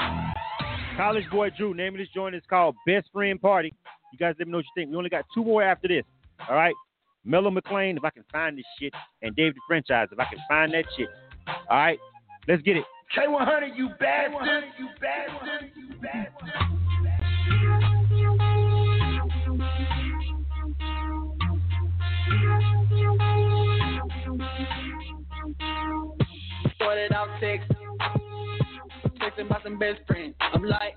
College Boy Drew, name of this joint is called Best Friend Party. You guys let me know what you think. We only got two more after this. All right. Mellow McLean, if I can find this shit, and Dave the Franchise, if I can find that shit. All right, let's get it. K100, you bastard. You bastard. You bastard. Started out text, texting about some best friends. I'm like,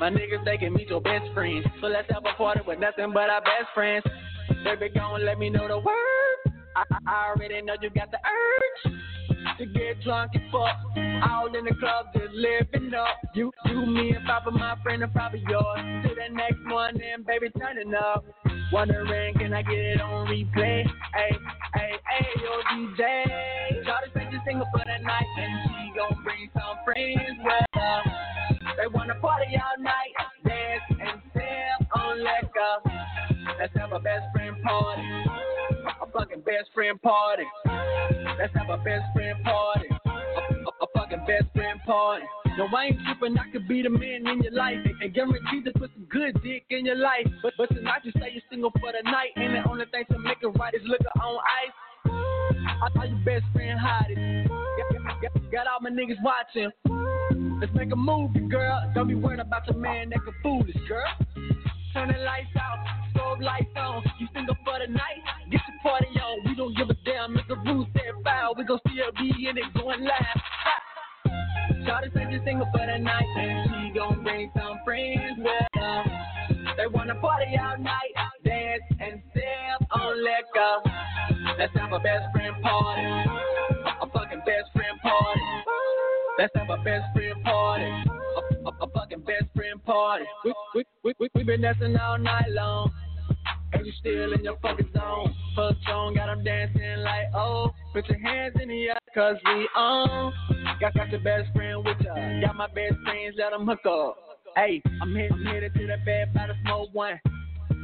my niggas they can meet your best friends. So let's have a party with nothing but our best friends. Baby, gon' let me know the word. I, I already know you got the urge to get drunk and fuck. All in the club, just living up. You, you, me, and Papa, my friend, and probably yours. To the next one, then baby, turning up. Wondering, can I get it on replay? Hey, hey, hey, yo, DJ. Charlie said you single for the night, and she gon' bring some friends with her. They wanna party all night, dance and sip on liquor. Let's have a best friend party. A fucking best friend party. Let's have a best friend party. A, a, a fucking best friend party. No, I ain't tripping. I could be the man in your life and, guaranteed to put some good dick in your life. But but tonight you say you're single for the night, and the only thing to make it right is liquor on ice. I all your best friend hiding. Got, got, got all my niggas watching. Let's make a movie, girl. Don't be worrying about your man that can fool us, girl. Turn the lights out, strobe lights on. You single for the night? Get your party on. We don't give a damn if the rules say foul. We gon' still be in it going live. Shawty said you single for the night, and she gon' bring some friends with her. They wanna party all night, dance and sip on liquor. Let's have a best friend party, a fucking best friend party. Let's have a best friend party, a, a, a fucking best friend party. We we we we, we been dancing all night long. And you still in your fucking zone. Fuck song, got 'em dancing like, oh. Put your hands in the air, cause we on. Got, got your best friend with ya. Got my best friends, let 'em hook up. Hey, I'm headed, headed to the bed by the smoke one.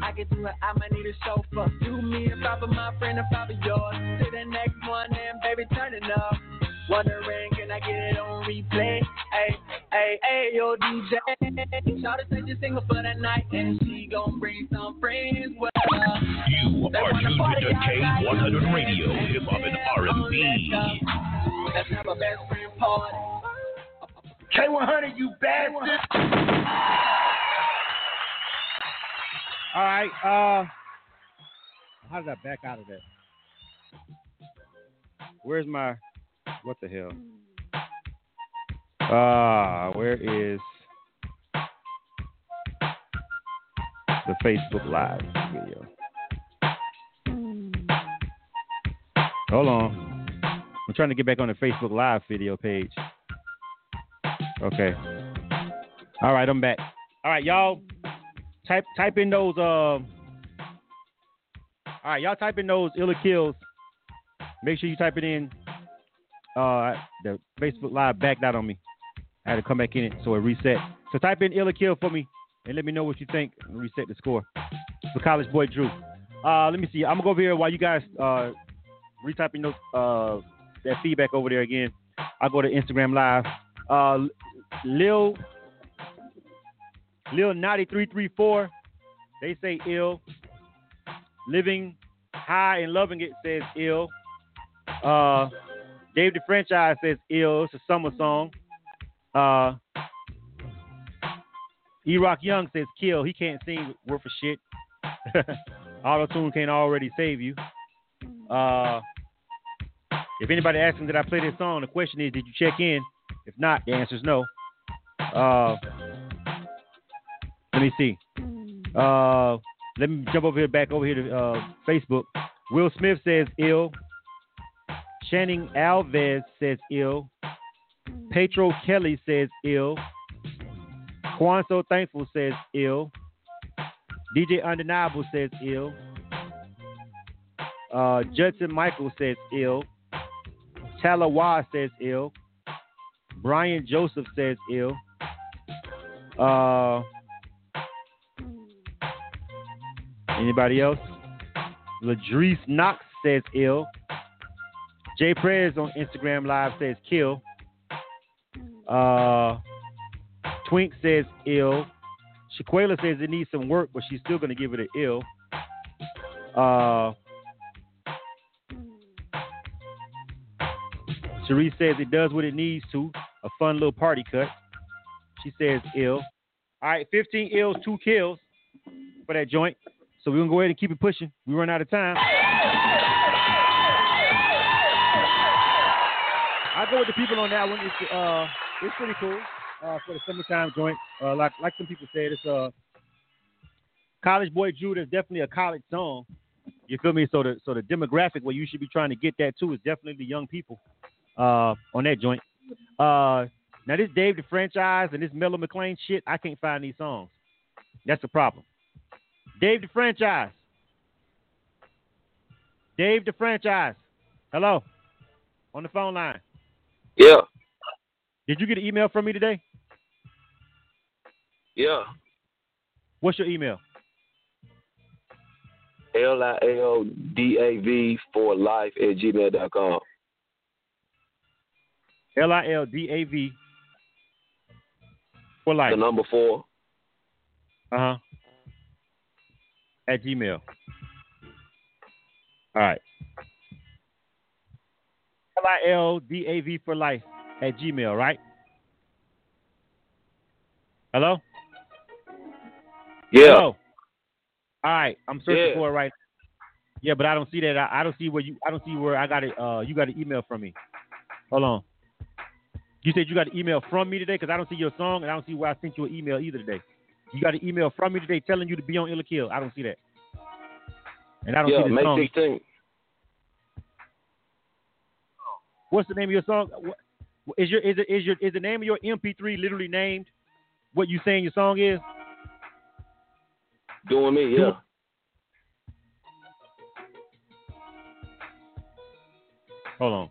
I can do it, I might need a chauffeur. Do me five of my friend and five of yours. To the next one and baby, turn it up. Wondering, can I get it on replay? Hey, hey, hey, yo, DJ. Shawty said you single for the night, and she gon' bring some friends with her. You are tuned to K100 Radio, Hip Hop and R&B. Let's have a best friend party. K100, you bastard. All right. Uh, how did I back out of that? Where's my? What the hell? Ah, where is the Facebook Live video? Hold on. I'm trying to get back on the Facebook Live video page. Okay. All right, I'm back. All right, y'all. Type type in those. Uh, all right, y'all type in those illa kills. Make sure you type it in. Uh, the Facebook Live backed out on me. I had to come back in it, so it reset. So type in illa kill for me and let me know what you think. Reset the score for College Boy Drew. Uh, let me see. I'm gonna go over here while you guys uh retyping those uh that feedback over there again. I'll go to Instagram Live. Uh, Lil Lil Naughty three three four. They say ill. Living high and loving it says ill. Uh, Dave the franchise says ill. It's a summer song. Uh, E Rock Young says kill. He can't sing worth a shit. Auto tune can't already save you. Uh, if anybody asks me did I play this song, the question is did you check in? If not, the answer is no. Uh, let me see. Uh, let me jump over here, back over here to uh, Facebook. Will Smith says ill. Channing Alves says ill. Petro Kelly says ill. Quan So Thankful says ill. DJ Undeniable says ill. Uh, Judson Michael says ill. Talawa says ill. Brian Joseph says ill. Uh, anybody else? Ladrice Knox says ill. Jay Prez on Instagram Live says kill. Uh, Twink says ill. Shaquela says it needs some work, but she's still going to give it an ill. Uh, says it does what it needs to. A fun little party cut. She says ill. All right, 15 ills, two kills for that joint. So we're going to go ahead and keep it pushing. We run out of time. I go with the people on that one. It's, uh, it's pretty cool uh, for the summertime joint. Uh, like like some people said, it's a uh, college boy Judah is definitely a college song. You feel me? So the so the demographic where you should be trying to get that to is definitely the young people uh, on that joint. Uh, now this Dave the franchise and this Mellow McLean shit, I can't find these songs. That's the problem. Dave the franchise. Dave the franchise. Hello. On the phone line. Yeah. Did you get an email from me today? Yeah. What's your email? L I L D A V for life at gmail.com. L I L D A V for life. The number four. Uh huh. At Gmail. All right. L I L D A V for life at Gmail, right? Hello? Yeah. Hello? All right, I'm searching Yeah. for it right. Yeah, but I don't see that. I, I don't see where you. I don't see where I got it. Uh, you got an email from me. Hold on. You said you got an email from me today because I don't see your song and I don't see where I sent you an email either today. You got an email from me today telling you to be on Ill or Kill. I don't see that. And I don't see the song. 16th. What's the name of your song? Is your is it is your is the name of your MP3 literally named what you saying your song is? Doing me, yeah. Hold on.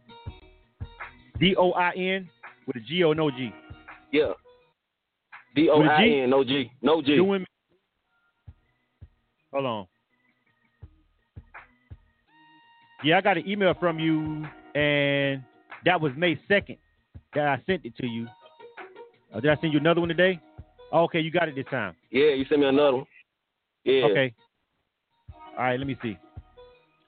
D O I N with a G or no G? Yeah. D O I N, no G. No G. Doing. Hold on. Yeah, I got an email from you, and that was May second that I sent it to you. Uh, did I send you another one today? Oh, okay, you got it this time. Yeah, you sent me another one. Yeah. Okay. All right, let me see.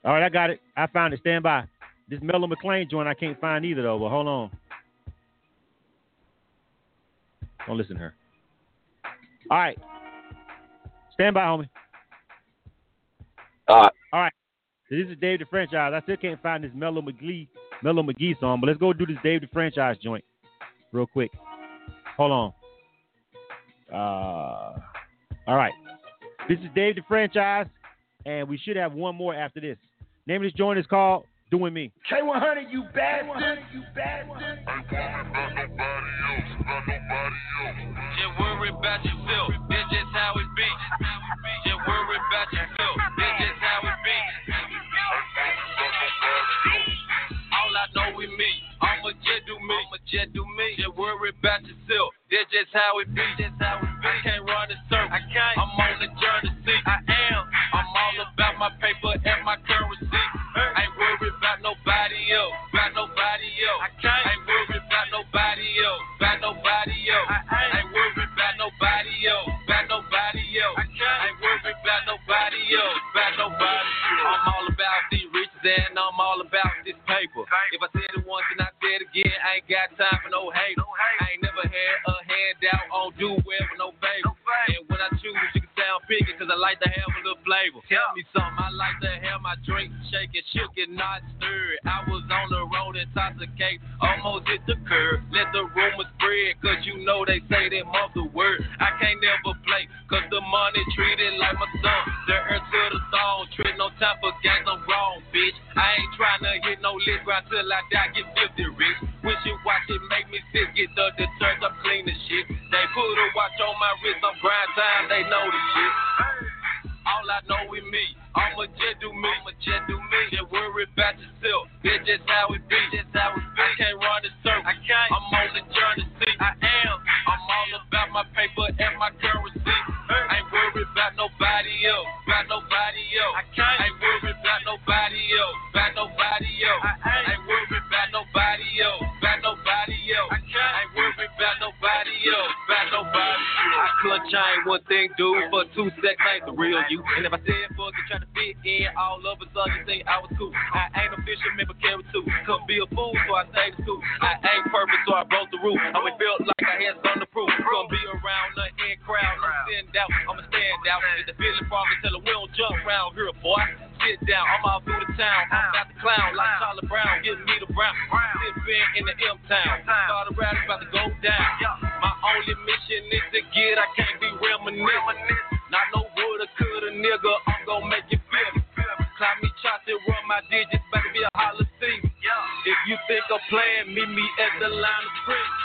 All right, I got it. I found it. Stand by. This Mellow McLean joint I can't find either though. But hold on. Don't listen to her. All right. Stand by, homie. All right. All right. This is Dave the Franchise. I still can't find this Mellow McGee, Mellow McGee song, but let's go do this Dave the Franchise joint real quick. Hold on. Uh, all right. This is Dave the Franchise, and we should have one more after this. Name of this joint is called Doing Me. K100, you bastard. You bastard. Just worry about yourself. That's just how it be. Just worry about yourself. That's just how it be. Just do me. Just worry about yourself. That's just how it be. Just how it be. I can't run in circles. I can't. I'm on the journey. See, I am. I'm all about my paper and my currency. I ain't worried about nobody else. About nobody else. I can't. I ain't worried about nobody else. About nobody else. I ain't worried about nobody else. About nobody else. I can't. I ain't worried about nobody else. About nobody else. I'm all about these riches and I'm all about this paper. If I said it once and I said again, I ain't got time for no hate. I ain't never had a handout on do well with no favor. And when I choose, you can sound picky because I like to have a little flavor. Tell me something, I like to have my drink shaking, shook and not stirred. I was on the road intoxicated, almost hit the curb. Let the rumors spread, cause you know they say that mother word. I can't never play, cause the money treated like my son. The earth to the throne, treat no time for games, I'm wrong, bitch. I ain't trying to hit no list right till I die, get 50 rich. Wish you watch it, make me sick, get the detergent, I'm clean the shit. They put a watch on my wrist, I'm grind time, they know the shit. All I know is me. I'ma just do me. I'ma just do me. Just worry about yourself. That's just how it be. Just how it be. I can't run in circles. I can't. I'm on the journey. See, I am. I'm all about my paper and my currency. I ain't worried about nobody else. About nobody else. I can't. I ain't worried about nobody else. About nobody else. I ain't worried about nobody else. About nobody else. I. I ain't worried about nobody else. About nobody else. I clutch chain one thing, dude. For two seconds, I ain't the real you. And if I said fuck it, try to fit in, all of a sudden you think I was cool. I ain't a fisherman, but carry two. Couldn't be a fool, so I stayed in school. I ain't perfect, so I broke the rule. I always felt like I had something to prove. Couldn't be around the in crowd, no stand out. I'ma stand out. If the feeling frog can tell her we don't jump around here, boy. Sit down, I'm all through the town. I'm about to clown like Charlie Brown, getting me the brown. Sit been in the M town. The rally's about to go down. My only mission is to get, I can't be reminiscent. Not no woulda, coulda, nigga, I'm gon' make you feel. Climb me chops and run my digits, better be a holler. If you think I'm playing, meet me at the line of scrimmage.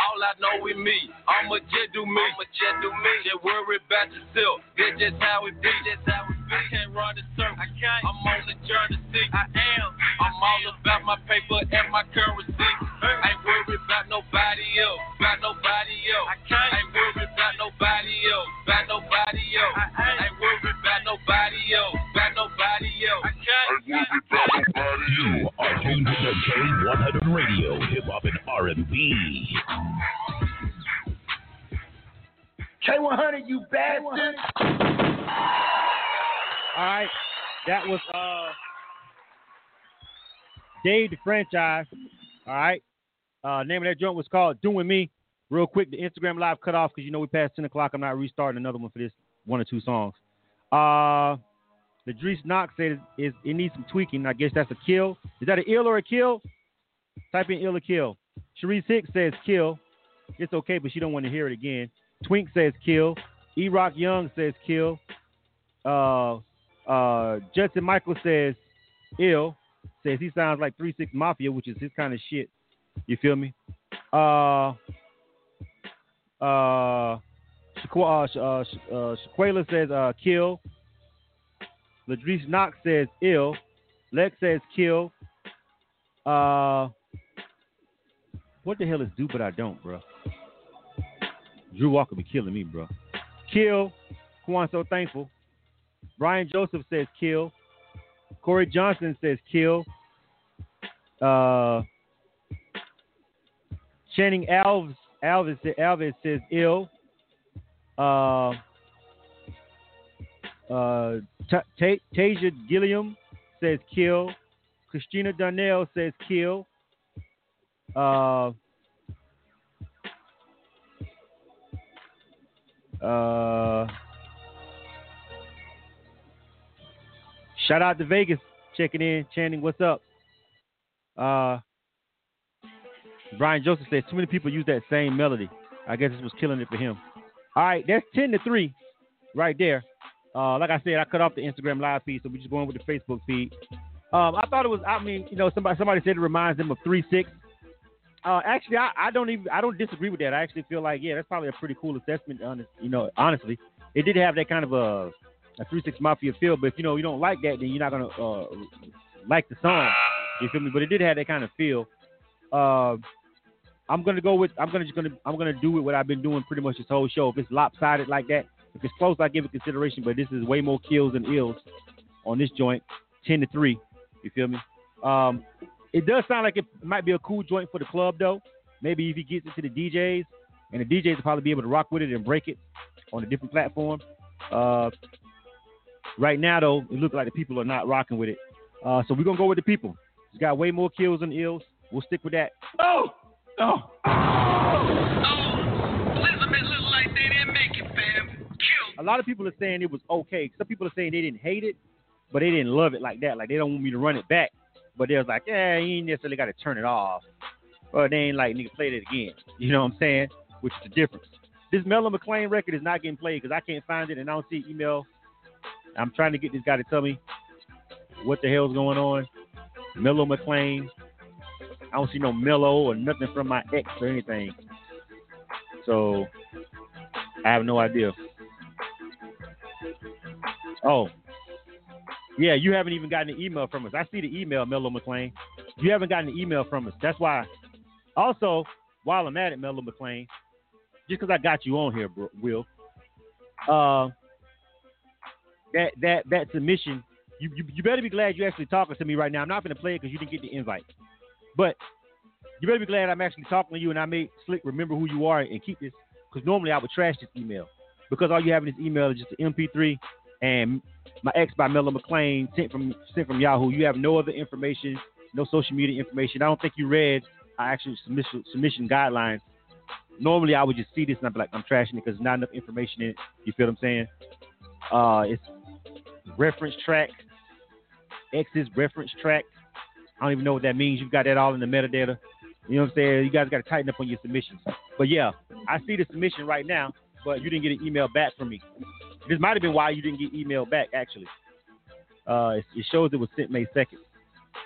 All I know is me. I'ma just do me. I'ma just do me. Just worry about yourself. That's just how it be. That's how it be. I can't run the circle. I can't. I'm on the journey. See, I am. I'm all about my paper and my currency. I ain't worried about nobody else. About nobody else. I can't. I ain't worried about nobody else. About nobody else. I ain't worried about nobody else. About nobody else. I can't. You are tuned to the K100 Radio, Hip Hop and R&B. K100, you bastard. All right, that was uh Dave the franchise. All right, uh, name of that joint was called "Doing Me." Real quick, the Instagram live cut off because you know we passed ten o'clock. I'm not restarting another one for this one or two songs. Uh, the Drees Knox said is it needs some tweaking. I guess that's a kill. Is that an ill or a kill? Type in ill or kill. Sharice Hicks says kill. It's okay, but she don't want to hear it again. Twink says kill. E Rock Young says kill. Uh, uh, Judson Michael says ill. Says he sounds like Three Six Mafia, which is his kind of shit. You feel me? Uh, uh, Shaqu- uh, uh, uh, Shaquela says uh, kill. Ladrice Knox says ill. Lex says kill. Uh, what the hell is do but I don't, bro? Drew Walker be killing me, bro. Kill. Quan So thankful. Brian Joseph says kill. Corey Johnson says kill. Uh, Channing Alves Alves Alves says ill. Uh, uh, T- Tasia Gilliam says kill. Christina Darnell says kill. Uh, uh, shout out to Vegas checking in, Channing. What's up? Uh, Brian Joseph says too many people use that same melody. I guess this was killing it for him. All right, that's ten to three, right there. Uh, like I said, I cut off the Instagram live feed, so we're just going with the Facebook feed. Um, I thought it was. I mean, you know, somebody somebody said it reminds them of three six. Uh, actually, I, I don't even I don't disagree with that. I actually feel like yeah, that's probably a pretty cool assessment. Honest, you know, honestly, it did have that kind of a a three six mafia feel. But if you know you don't like that, then you're not gonna uh, like the song. You feel me? But it did have that kind of feel. Uh, I'm gonna go with I'm gonna just gonna I'm gonna do it what I've been doing pretty much this whole show. If it's lopsided like that, if it's close, I give it consideration. But this is way more kills than ills on this joint, ten to three. You feel me? Um, it does sound like it might be a cool joint for the club though. Maybe if he gets it to the DJs, and the DJs will probably be able to rock with it and break it on a different platform. Uh, right now though, it looks like the people are not rocking with it. Uh, so we're gonna go with the people. It's got way more kills than ills. We'll stick with that. Oh, oh. A lot of people are saying it was okay. Some people are saying they didn't hate it, but they didn't love it like that. Like they don't want me to run it back. But they was like, yeah, you ain't necessarily got to turn it off. Or they ain't like, nigga, play it again. You know what I'm saying? Which is the difference. This Mellow McClain record is not getting played because I can't find it and I don't see email. I'm trying to get this guy to tell me what the hell's going on. Mellow McClain. I don't see no mellow or nothing from my ex or anything. So I have no idea. Oh. Yeah, you haven't even gotten an email from us. I see the email, Mellow McClain. You haven't gotten an email from us. That's why. Also, while I'm at it, Mellow McClain, just because I got you on here, bro, Will, uh, that that that submission, you, you you better be glad you're actually talking to me right now. I'm not going to play it because you didn't get the invite, but you better be glad I'm actually talking to you and I made Slick remember who you are and keep this because normally I would trash this email because all you have in this email is just an MP3 and my ex by Mellow McClain sent from sent from Yahoo. You have no other information, no social media information. I don't think you read our actual submission submission guidelines. Normally I would just see this and I'd be like, I'm trashing it because there's not enough information in it. You feel what I'm saying? Uh, it's reference track, X's reference track. I don't even know what that means. You've got that all in the metadata. You know what I'm saying? You guys got to tighten up on your submissions. But yeah, I see the submission right now, but you didn't get an email back from me. This might have been why you didn't get email back, actually. Uh, it, it, shows it was sent May 2nd.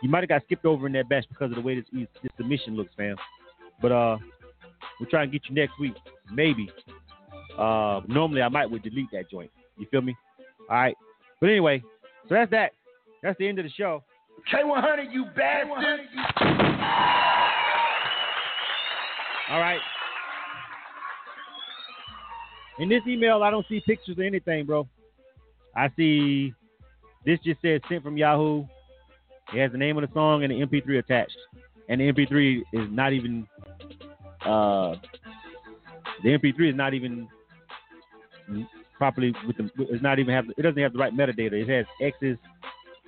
You might have got skipped over in that batch because of the way this, this submission looks, fam. But uh, we'll try and get you next week, maybe. Uh, normally I might would delete that joint. You feel me? All right. But anyway, so that's that. That's the end of the show. K100, you bastard. All right. In this email, I don't see pictures or anything, bro. I see this just says sent from Yahoo. It has the name of the song and the MP3 attached. And the MP3 is not even uh the MP3 is not even properly with the it's not even have it doesn't have the right metadata. It has X's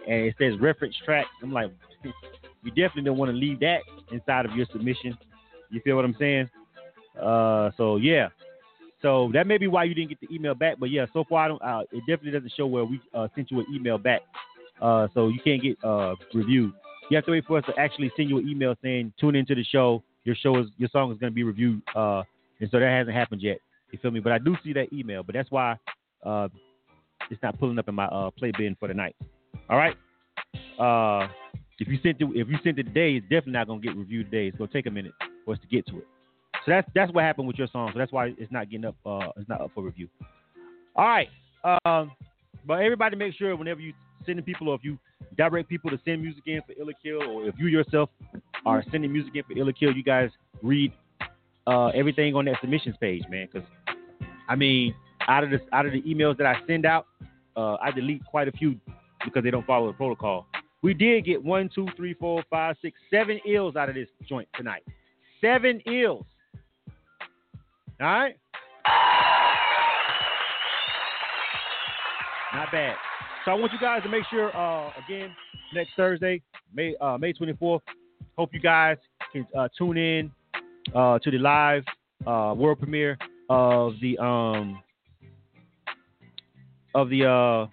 and it says reference track. I'm like you definitely don't want to leave that inside of your submission. You feel what I'm saying? Uh so yeah. So that may be why you didn't get the email back. But yeah, so far uh, it definitely doesn't show where we uh, sent you an email back. Uh, so you can't get uh, reviewed. You have to wait for us to actually send you an email saying tune into the show. Your show is your song is going to be reviewed, uh, and so that hasn't happened yet. You feel me? But I do see that email. But that's why uh, it's not pulling up in my uh, play bin for tonight. All right. Uh, if you sent it, if you sent it today, it's definitely not gonna get reviewed today. It's gonna take a minute for us to get to it. So that's that's what happened with your song. So that's why it's not getting up. Uh, it's not up for review. All right. Um, but everybody make sure whenever you sending people, or if you direct people to send music in for Ill or Kill, or if you yourself are sending music in for Ill or Kill, you guys read uh, everything on that submissions page, man. Because I mean, out of the out of the emails that I send out, uh, I delete quite a few because they don't follow the protocol. We did get one, two, three, four, five, six, seven ills out of this joint tonight. Seven ills. All right. Not bad. So I want you guys to make sure, uh, again, next Thursday, May uh, May 24th. Hope you guys can uh, tune in uh, to the live uh, world premiere of the um of the uh,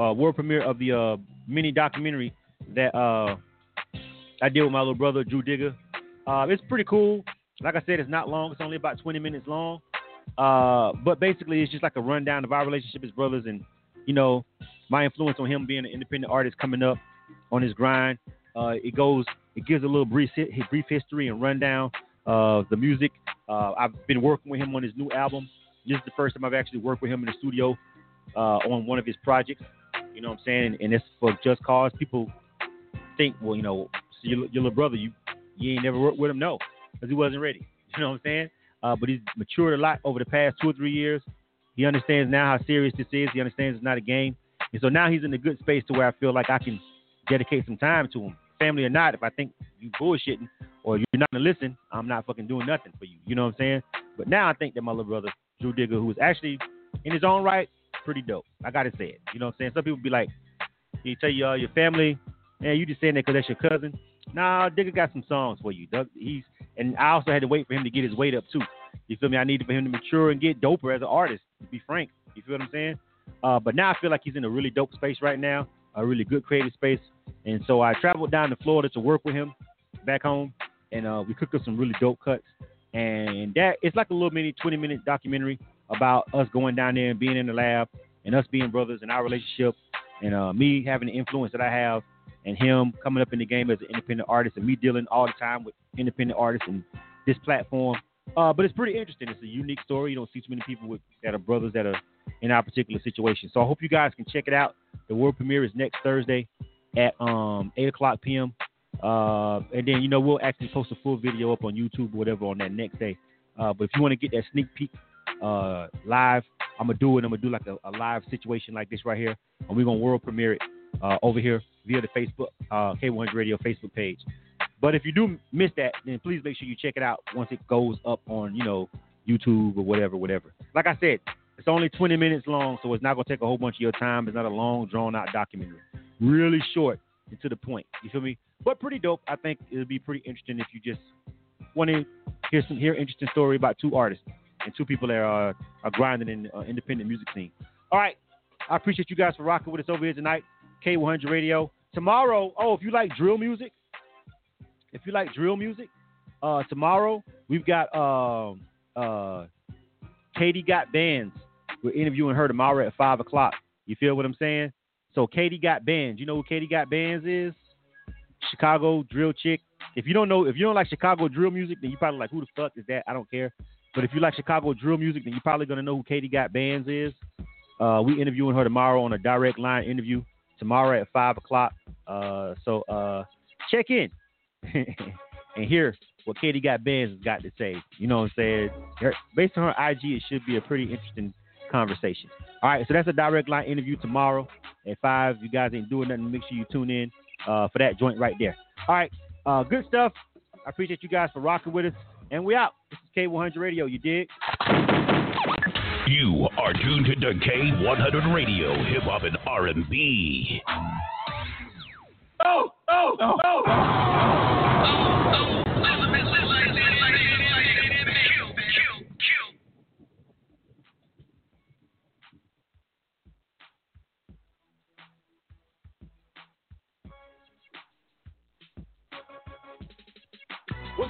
uh, world premiere of the uh, mini documentary that uh, I did with my little brother Drew Digger. Uh, it's pretty cool. Like I said, it's not long. It's only about 20 minutes long. Uh, but basically, it's just like a rundown of our relationship as brothers, and you know, my influence on him being an independent artist coming up on his grind. Uh, it goes, it gives a little brief, brief history and rundown of the music. Uh, I've been working with him on his new album. This is the first time I've actually worked with him in the studio uh, on one of his projects. You know what I'm saying? And it's for just cause. People think, well, you know, so your, your little brother, you you ain't never worked with him, no, because he wasn't ready. You know what I'm saying? Uh, but he's matured a lot over the past two or three years. He understands now how serious this is. He understands it's not a game, and so now he's in a good space to where I feel like I can dedicate some time to him, family or not. If I think you bullshitting or you're not gonna listen, I'm not fucking doing nothing for you. You know what I'm saying? But now I think that my little brother Drew Digger, who is actually in his own right pretty dope. I gotta say it. You know what I'm saying? Some people be like, he tell you uh, your family, man, you just saying that because that's your cousin. Nah, Digger got some songs for you. Doug, he's and I also had to wait for him to get his weight up too. You feel me? I needed for him to mature and get doper as an artist. To be frank, you feel what I'm saying? Uh, but now I feel like he's in a really dope space right now, a really good creative space. And so I traveled down to Florida to work with him back home, and uh, we cooked up some really dope cuts. And that it's like a little mini 20 minute documentary about us going down there and being in the lab and us being brothers and our relationship and uh, me having the influence that I have and him coming up in the game as an independent artist and me dealing all the time with independent artists and this platform. Uh, but it's pretty interesting. It's a unique story. You don't see too many people with that are brothers that are in our particular situation. So I hope you guys can check it out. The world premiere is next Thursday at um, 8 o'clock p.m. Uh, and then, you know, we'll actually post a full video up on YouTube or whatever on that next day. Uh, but if you want to get that sneak peek uh, live. I'm gonna do it. I'm gonna do like a, a, live situation like this right here, and we're gonna world premiere it uh, over here via the Facebook uh, K100 Radio Facebook page. But if you do miss that, then please make sure you check it out once it goes up on you know YouTube or whatever, whatever. Like I said, it's only 20 minutes long, so it's not gonna take a whole bunch of your time. It's not a long, drawn out documentary. Really short and to the point. You feel me? But pretty dope. I think it'll be pretty interesting if you just want to hear some hear interesting story about two artists and two people that are, are grinding in uh, independent music scene. All right. I appreciate you guys for rocking with us over here tonight. K100 Radio. Tomorrow, oh, if you like drill music, if you like drill music, uh, tomorrow we've got um, uh, Katie Got Bandz. We're interviewing her tomorrow at 5 o'clock. You feel what I'm saying? So Katie Got Bandz. You know who Katie Got Bandz is? Chicago drill chick. If you don't know, if you don't like Chicago drill music, then you probably like, who the fuck is that? I don't care. But if you like Chicago drill music, then you're probably gonna know who Katie Got Bandz is. Uh, we interviewing her tomorrow on a direct line interview tomorrow at five o'clock. Uh, so uh, check in and hear what Katie Got Bandz has got to say. You know what I'm saying? Her, based on her IG, it should be a pretty interesting conversation. All right, so that's a direct line interview tomorrow at five. You guys ain't doing nothing. Make sure you tune in uh, for that joint right there. All right, uh, good stuff. I appreciate you guys for rocking with us. And we out. This is K100 Radio. You dig? You are tuned to K100 Radio, hip hop and R&B. Oh, oh, oh. oh.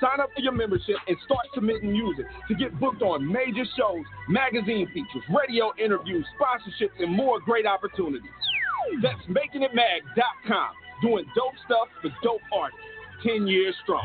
Sign up for your membership and start submitting music to get booked on major shows, magazine features, radio interviews, sponsorships, and more great opportunities. That's makingitmag.com. Doing dope stuff for dope artists. 10 years strong.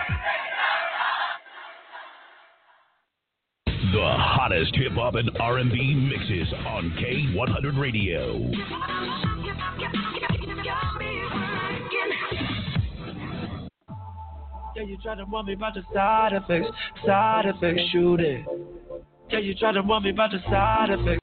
The hottest hip hop and R&B mixes on K100 Radio. Yeah, you try to warn me about the side effects, side effects, shoot it. Yeah, you try to warn me about the side effects,